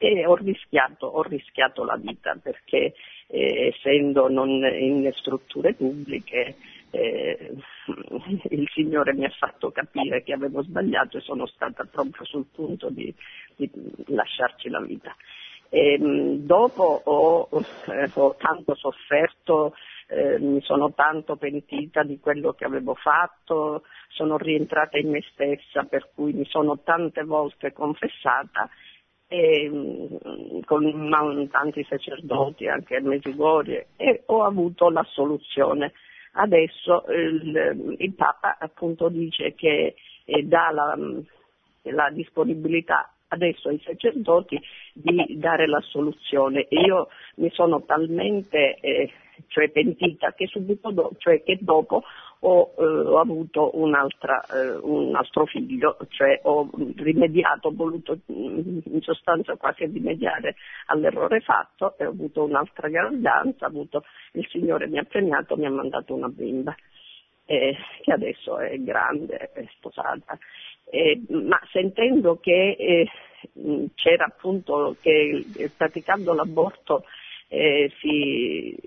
e ho rischiato, ho rischiato la vita perché eh, essendo non in strutture pubbliche eh, il Signore mi ha fatto capire che avevo sbagliato e sono stata proprio sul punto di, di lasciarci la vita. E, dopo ho, eh, ho, tanto sofferto, eh, mi sono tanto pentita di quello che avevo fatto, sono rientrata in me stessa per cui mi sono tante volte confessata e, mm, con tanti sacerdoti anche a Medjugorje e ho avuto la soluzione. Adesso il, il Papa appunto dice che eh, dà la, la disponibilità adesso ai sacerdoti di dare la soluzione. Io mi sono talmente eh, cioè pentita che subito dopo, cioè che dopo ho, eh, ho avuto eh, un altro figlio, cioè ho rimediato, ho voluto in sostanza quasi rimediare all'errore fatto e ho avuto un'altra gravidanza, il Signore mi ha premiato, mi ha mandato una bimba. Eh, che adesso è grande, è sposata. Eh, ma sentendo che eh, c'era appunto che praticando l'aborto eh, si,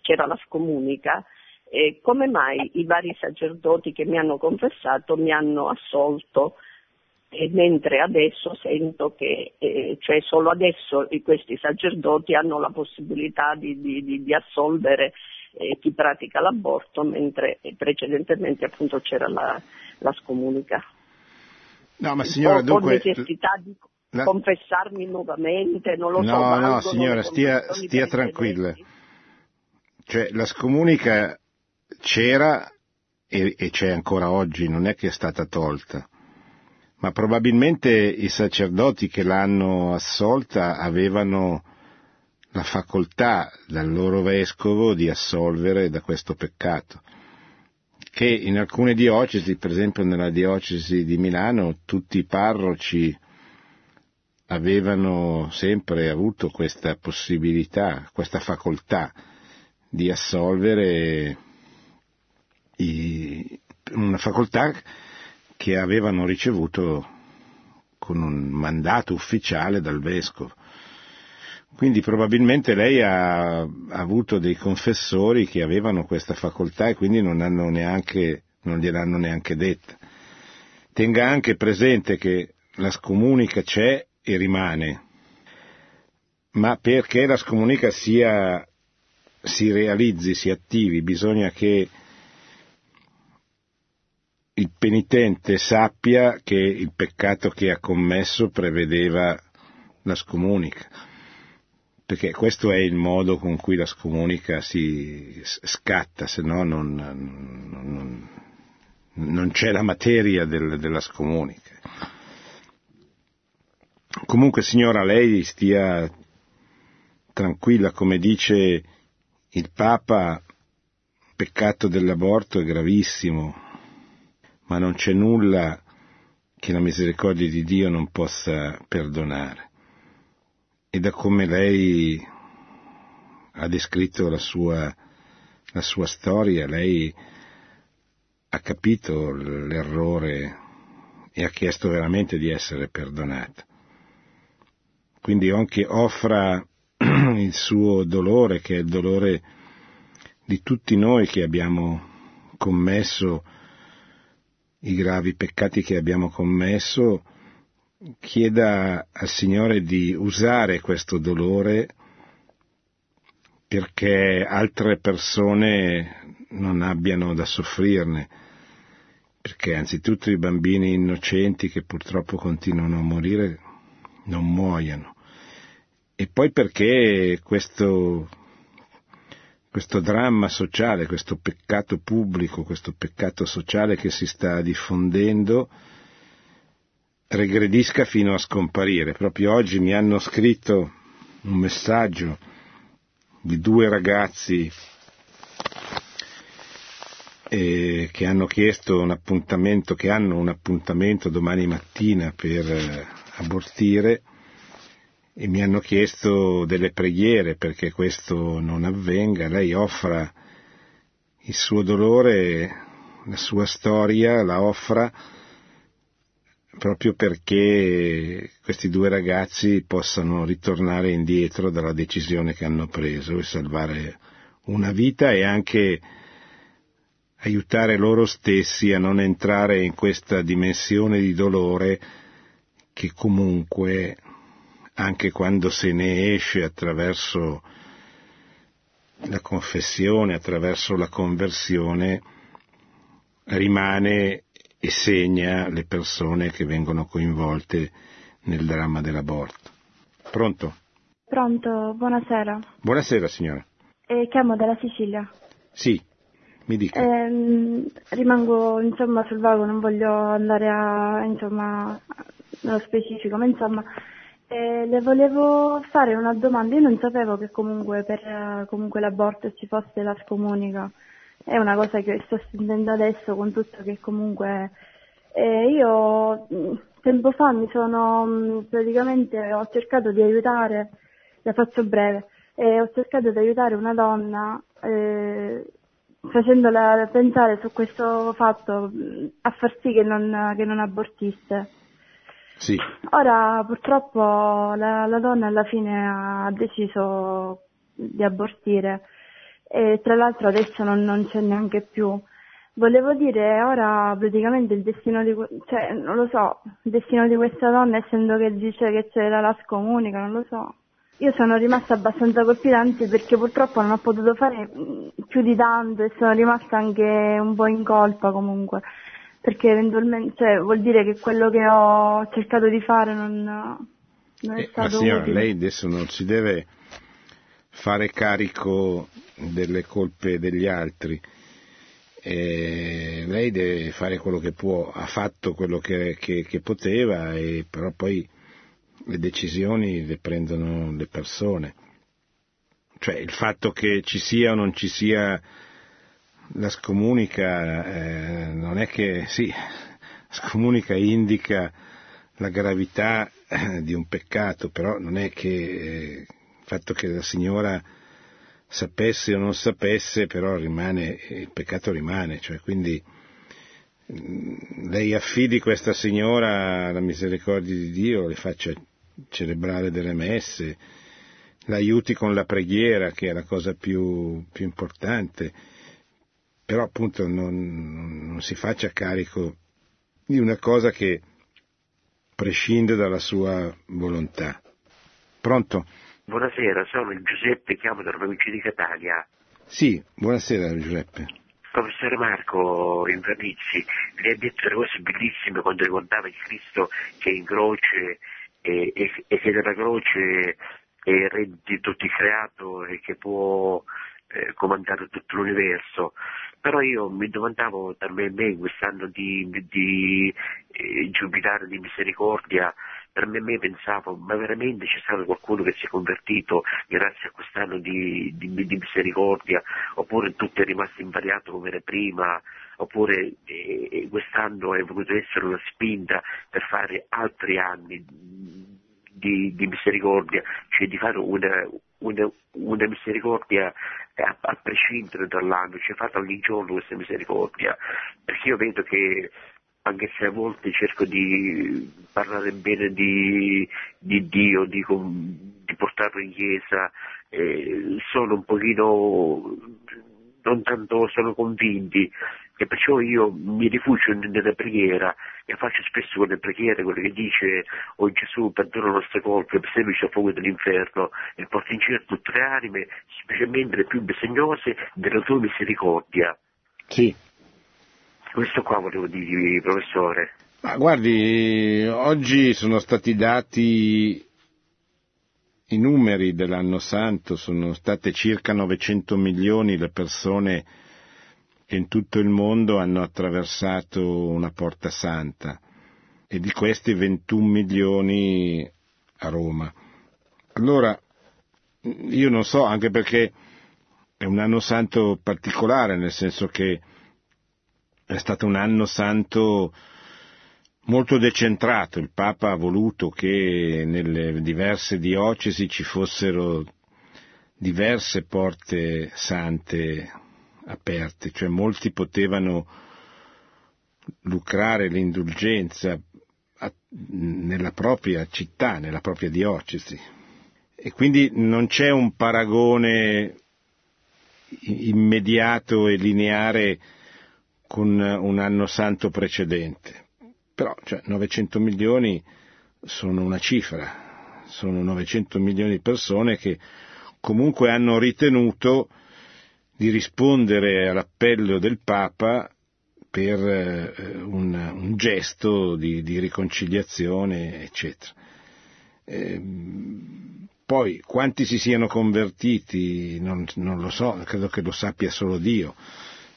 c'era la scomunica, eh, come mai i vari sacerdoti che mi hanno confessato mi hanno assolto e mentre adesso sento che eh, cioè solo adesso questi sacerdoti hanno la possibilità di, di, di assolvere eh, chi pratica l'aborto mentre precedentemente appunto c'era la, la scomunica. No, ma signora, ho, dunque... Necessità di la... confessarmi nuovamente, non lo no, so. No, no, signora, stia, stia tranquilla. Cioè, la scomunica c'era e, e c'è ancora oggi, non è che è stata tolta, ma probabilmente i sacerdoti che l'hanno assolta avevano la facoltà dal loro vescovo di assolvere da questo peccato, che in alcune diocesi, per esempio nella diocesi di Milano, tutti i parroci avevano sempre avuto questa possibilità, questa facoltà di assolvere i, una facoltà che avevano ricevuto con un mandato ufficiale dal vescovo. Quindi probabilmente lei ha, ha, avuto dei confessori che avevano questa facoltà e quindi non, neanche, non gliel'hanno neanche detta. Tenga anche presente che la scomunica c'è e rimane, ma perché la scomunica sia, si realizzi, si attivi, bisogna che il penitente sappia che il peccato che ha commesso prevedeva la scomunica, perché questo è il modo con cui la scomunica si scatta, se no non, non, non c'è la materia del, della scomunica. Comunque signora, lei stia tranquilla, come dice il Papa, il peccato dell'aborto è gravissimo, ma non c'è nulla che la misericordia di Dio non possa perdonare. E da come lei ha descritto la sua, la sua storia, lei ha capito l'errore e ha chiesto veramente di essere perdonata. Quindi anche offra il suo dolore, che è il dolore di tutti noi che abbiamo commesso i gravi peccati che abbiamo commesso, chieda al Signore di usare questo dolore perché altre persone non abbiano da soffrirne, perché anzitutto i bambini innocenti che purtroppo continuano a morire non muoiano, e poi perché questo, questo dramma sociale, questo peccato pubblico, questo peccato sociale che si sta diffondendo, regredisca fino a scomparire. Proprio oggi mi hanno scritto un messaggio di due ragazzi eh, che hanno chiesto un appuntamento, che hanno un appuntamento domani mattina per eh, abortire e mi hanno chiesto delle preghiere perché questo non avvenga. Lei offra il suo dolore, la sua storia, la offra proprio perché questi due ragazzi possano ritornare indietro dalla decisione che hanno preso e salvare una vita e anche aiutare loro stessi a non entrare in questa dimensione di dolore che comunque, anche quando se ne esce attraverso la confessione, attraverso la conversione, rimane e segna le persone che vengono coinvolte nel dramma dell'aborto. Pronto? Pronto, buonasera. Buonasera signora. Eh, chiamo dalla Sicilia. Sì, mi dica. Eh, rimango insomma sul vago, non voglio andare a, insomma, nello specifico, ma insomma eh, le volevo fare una domanda. Io non sapevo che comunque per comunque l'aborto ci fosse la scomunica è una cosa che sto sentendo adesso con tutto che comunque eh, io mm, tempo fa mi sono mm, praticamente ho cercato di aiutare, la faccio breve, eh, ho cercato di aiutare una donna eh, facendola pensare su questo fatto mm, a far sì che non, che non abortisse. Sì. Ora purtroppo la, la donna alla fine ha deciso di abortire e tra l'altro adesso non, non c'è neanche più. Volevo dire, ora praticamente il destino di, cioè, non lo so, il destino di questa donna, essendo che dice che c'era la scomunica, non lo so. Io sono rimasta abbastanza colpita anzi perché purtroppo non ho potuto fare più di tanto e sono rimasta anche un po' in colpa comunque. Perché eventualmente, cioè, vuol dire che quello che ho cercato di fare non, non è eh, stato ma signora, utile. lei adesso non si deve fare carico delle colpe degli altri. E lei deve fare quello che può, ha fatto quello che, che, che poteva, e, però poi le decisioni le prendono le persone. Cioè il fatto che ci sia o non ci sia la scomunica eh, non è che sì, scomunica indica la gravità eh, di un peccato, però non è che eh, il fatto che la signora sapesse o non sapesse, però rimane, il peccato rimane, cioè quindi mh, lei affidi questa signora alla misericordia di Dio, le faccia celebrare delle messe, l'aiuti con la preghiera, che è la cosa più, più importante, però appunto non, non si faccia carico di una cosa che prescinde dalla sua volontà. Pronto? Buonasera, sono il Giuseppe, chiamo dalla provincia di Catania. Sì, buonasera Giuseppe. Professore Marco Invernizzi, lei ha detto delle cose bellissime quando ricordava il Cristo che è in croce e, e, e che dalla croce è il re di tutto il creato e che può eh, comandare tutto l'universo. Però io mi domandavo per me, me quest'anno di, di eh, giubilare di misericordia, per me, me pensavo, ma veramente c'è stato qualcuno che si è convertito grazie a quest'anno di, di, di misericordia, oppure tutto è rimasto invariato come era prima, oppure eh, quest'anno è voluto essere una spinta per fare altri anni di, di misericordia, cioè di fare una, una, una misericordia a, a, prescindere dall'anno, cioè fatta ogni giorno questa misericordia, perché io vedo che anche se a volte cerco di parlare bene di, di Dio, di, di, portarlo in chiesa, eh, sono un pochino, non tanto sono convinti, e perciò io mi rifugio nella preghiera e faccio spesso quelle preghiere, quelle che dice oh Gesù perdona le nostre colpe, preservici dal fuoco dell'inferno e porti in cielo tutte le anime, specialmente le più bisognose della tua misericordia. Sì. Questo qua volevo dirvi, professore. Ma guardi, oggi sono stati dati i numeri dell'anno santo, sono state circa 900 milioni le persone che in tutto il mondo hanno attraversato una porta santa e di questi 21 milioni a Roma. Allora, io non so, anche perché è un anno santo particolare, nel senso che è stato un anno santo molto decentrato. Il Papa ha voluto che nelle diverse diocesi ci fossero diverse porte sante aperte, cioè molti potevano lucrare l'indulgenza nella propria città, nella propria diocesi. E quindi non c'è un paragone immediato e lineare con un anno santo precedente. Però cioè, 900 milioni sono una cifra, sono 900 milioni di persone che comunque hanno ritenuto di rispondere all'appello del Papa per eh, un, un, gesto di, di, riconciliazione, eccetera. Eh, poi quanti si siano convertiti non, non, lo so, credo che lo sappia solo Dio.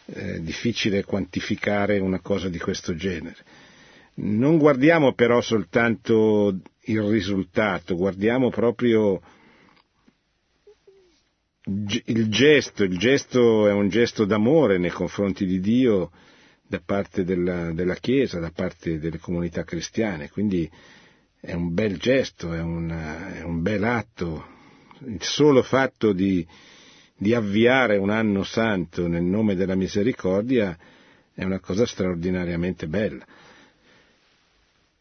È difficile quantificare una cosa di questo genere. Non guardiamo però soltanto il risultato, guardiamo proprio il gesto, il gesto è un gesto d'amore nei confronti di Dio da parte della, della Chiesa, da parte delle comunità cristiane, quindi è un bel gesto, è un, è un bel atto. Il solo fatto di, di avviare un anno santo nel nome della misericordia è una cosa straordinariamente bella.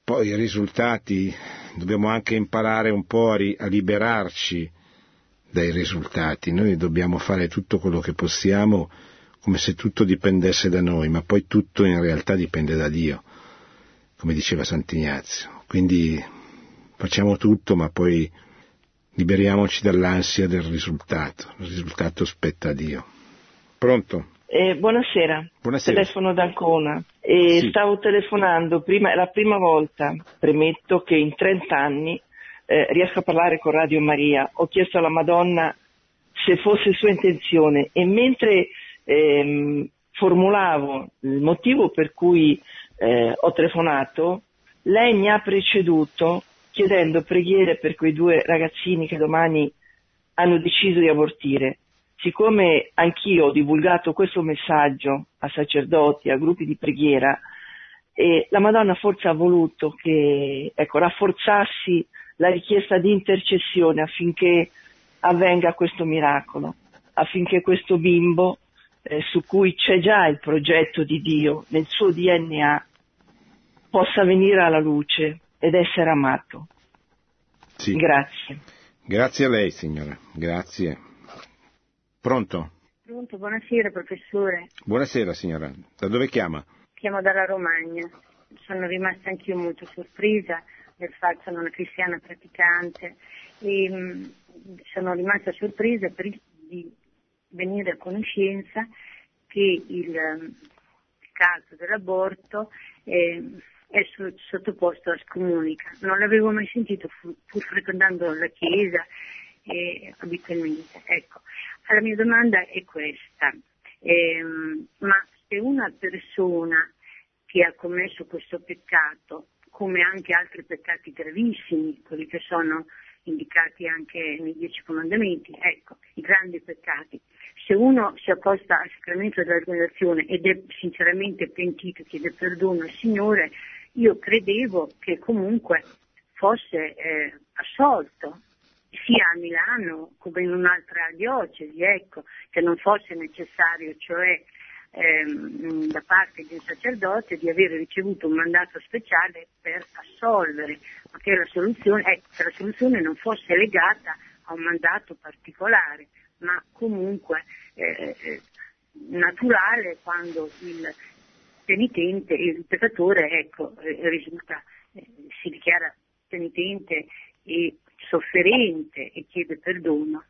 Poi i risultati dobbiamo anche imparare un po' a liberarci dai risultati. Noi dobbiamo fare tutto quello che possiamo come se tutto dipendesse da noi, ma poi tutto in realtà dipende da Dio, come diceva Sant'Ignazio. Quindi facciamo tutto, ma poi liberiamoci dall'ansia del risultato. Il risultato spetta a Dio. Pronto? Eh, buonasera. buonasera. Telefono da Ancona. Eh, sì. Stavo telefonando, prima, è la prima volta, premetto, che in 30 anni eh, riesco a parlare con Radio Maria. Ho chiesto alla Madonna se fosse sua intenzione e mentre ehm, formulavo il motivo per cui eh, ho telefonato, lei mi ha preceduto chiedendo preghiere per quei due ragazzini che domani hanno deciso di abortire. Siccome anch'io ho divulgato questo messaggio a sacerdoti, a gruppi di preghiera, e la Madonna forse ha voluto che ecco, rafforzassi la richiesta di intercessione affinché avvenga questo miracolo, affinché questo bimbo eh, su cui c'è già il progetto di Dio nel suo DNA possa venire alla luce ed essere amato. Sì. Grazie. Grazie a lei, signora. Grazie. Pronto? Pronto, buonasera professore. Buonasera, signora. Da dove chiama? Chiamo dalla Romagna. Sono rimasta anch'io molto sorpresa del fatto sono una cristiana praticante e mh, sono rimasta sorpresa per il, di venire a conoscenza che il, um, caso dell'aborto eh, è su, sottoposto a scomunica. Non l'avevo mai sentito pur frequentando la chiesa eh, abitualmente. Ecco, la mia domanda è questa. Eh, ma se una persona che ha commesso questo peccato come anche altri peccati gravissimi, quelli che sono indicati anche nei Dieci Comandamenti, ecco, i grandi peccati. Se uno si accosta al sacramento dell'organizzazione ed è sinceramente pentito, chiede perdono al Signore, io credevo che comunque fosse eh, assolto, sia a Milano come in un'altra diocesi, ecco, che non fosse necessario, cioè ehm, da parte di un sacerdote di avere ricevuto un mandato speciale per assolvere, ma che la soluzione, ecco, che la soluzione non fosse legata a un mandato particolare, ma comunque eh, naturale quando il penitente, il peccatore ecco, eh, risulta, eh, si dichiara penitente e sofferente e chiede perdono.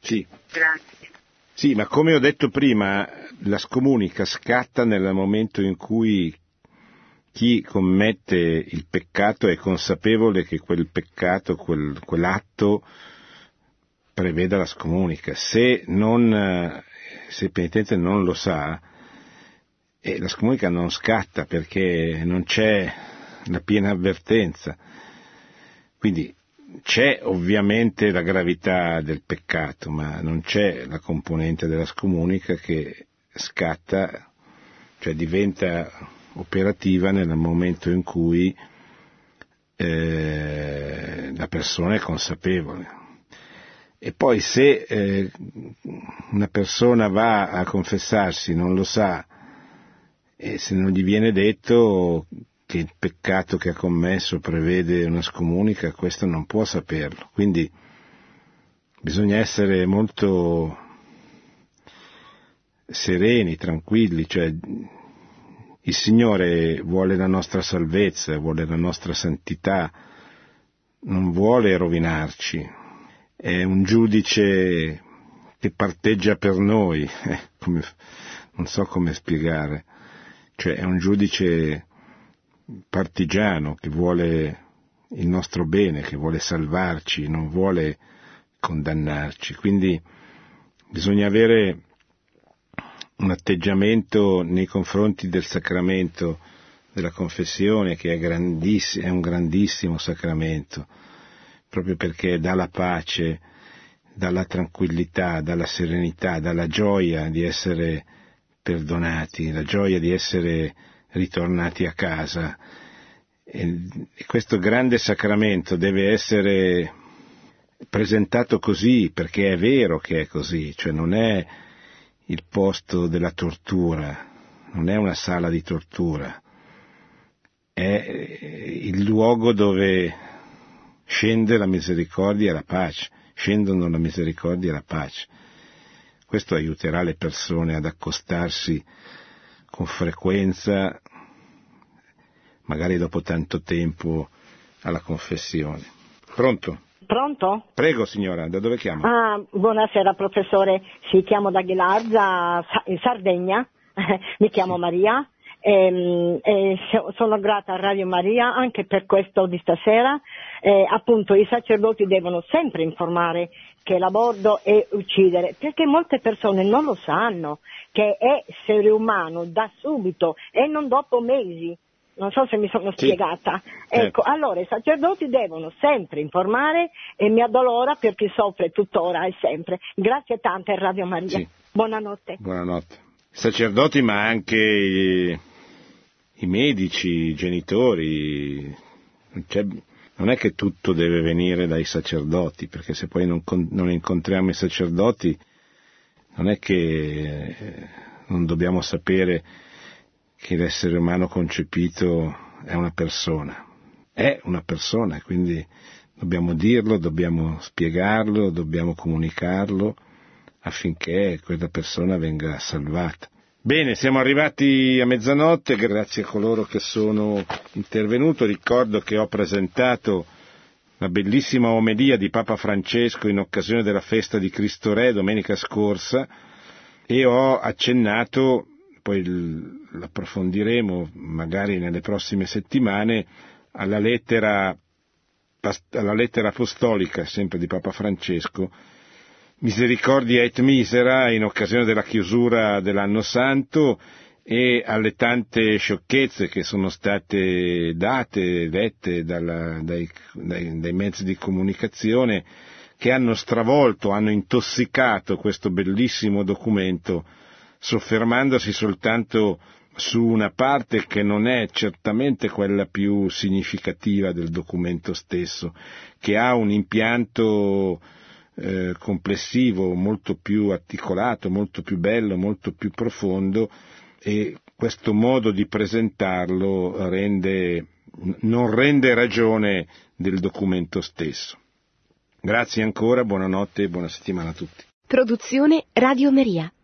Sì. Grazie. Sì, ma come ho detto prima, la scomunica scatta nel momento in cui chi commette il peccato è consapevole che quel peccato, quel, quell'atto preveda la scomunica. Se, non, se il penitente non lo sa, eh, la scomunica non scatta perché non c'è la piena avvertenza. Quindi c'è ovviamente la gravità del peccato, ma non c'è la componente della scomunica che scatta, cioè diventa operativa nel momento in cui eh, la persona è consapevole. E poi se eh, una persona va a confessarsi, non lo sa, e se non gli viene detto che il peccato che ha commesso prevede una scomunica, questo non può saperlo. Quindi bisogna essere molto sereni, tranquilli, cioè il Signore vuole la nostra salvezza, vuole la nostra santità, non vuole rovinarci, è un giudice che parteggia per noi, come, non so come spiegare, cioè è un giudice partigiano che vuole il nostro bene, che vuole salvarci, non vuole condannarci. Quindi bisogna avere un atteggiamento nei confronti del sacramento della confessione che è, è un grandissimo sacramento, proprio perché dà la pace, dà la tranquillità, dà la serenità, dà la gioia di essere perdonati, la gioia di essere ritornati a casa. E questo grande sacramento deve essere presentato così perché è vero che è così, cioè non è il posto della tortura, non è una sala di tortura, è il luogo dove scende la misericordia e la pace, scendono la misericordia e la pace. Questo aiuterà le persone ad accostarsi con frequenza, magari dopo tanto tempo, alla confessione. Pronto? Pronto? Prego signora, da dove chiama? Ah, buonasera professore, si chiamo da Ghilarza, in Sardegna, mi chiamo Maria. E, ehm, e sono grata a Radio Maria anche per questo di stasera. Eh, appunto i sacerdoti devono sempre informare che l'aborto è uccidere, perché molte persone non lo sanno che è essere umano da subito e non dopo mesi. Non so se mi sono sì. spiegata. Ecco, eh. allora i sacerdoti devono sempre informare e mi addolora per chi soffre tuttora e sempre. Grazie tante Radio Maria. Sì. Buonanotte. Buonanotte. I sacerdoti ma anche i, i medici, i genitori. C'è, non è che tutto deve venire dai sacerdoti, perché se poi non, non incontriamo i sacerdoti non è che eh, non dobbiamo sapere che l'essere umano concepito è una persona, è una persona, quindi dobbiamo dirlo, dobbiamo spiegarlo, dobbiamo comunicarlo affinché quella persona venga salvata. Bene, siamo arrivati a mezzanotte, grazie a coloro che sono intervenuti. Ricordo che ho presentato la bellissima omelia di Papa Francesco in occasione della festa di Cristo Re domenica scorsa e ho accennato, poi l'approfondiremo magari nelle prossime settimane, alla lettera, alla lettera apostolica sempre di Papa Francesco, Misericordia et Misera in occasione della chiusura dell'anno santo e alle tante sciocchezze che sono state date, dette dalla, dai, dai, dai mezzi di comunicazione che hanno stravolto, hanno intossicato questo bellissimo documento, soffermandosi soltanto su una parte che non è certamente quella più significativa del documento stesso, che ha un impianto eh, complessivo molto più articolato, molto più bello, molto più profondo e questo modo di presentarlo rende, non rende ragione del documento stesso. Grazie ancora, buonanotte e buona settimana a tutti. Produzione Radio Maria.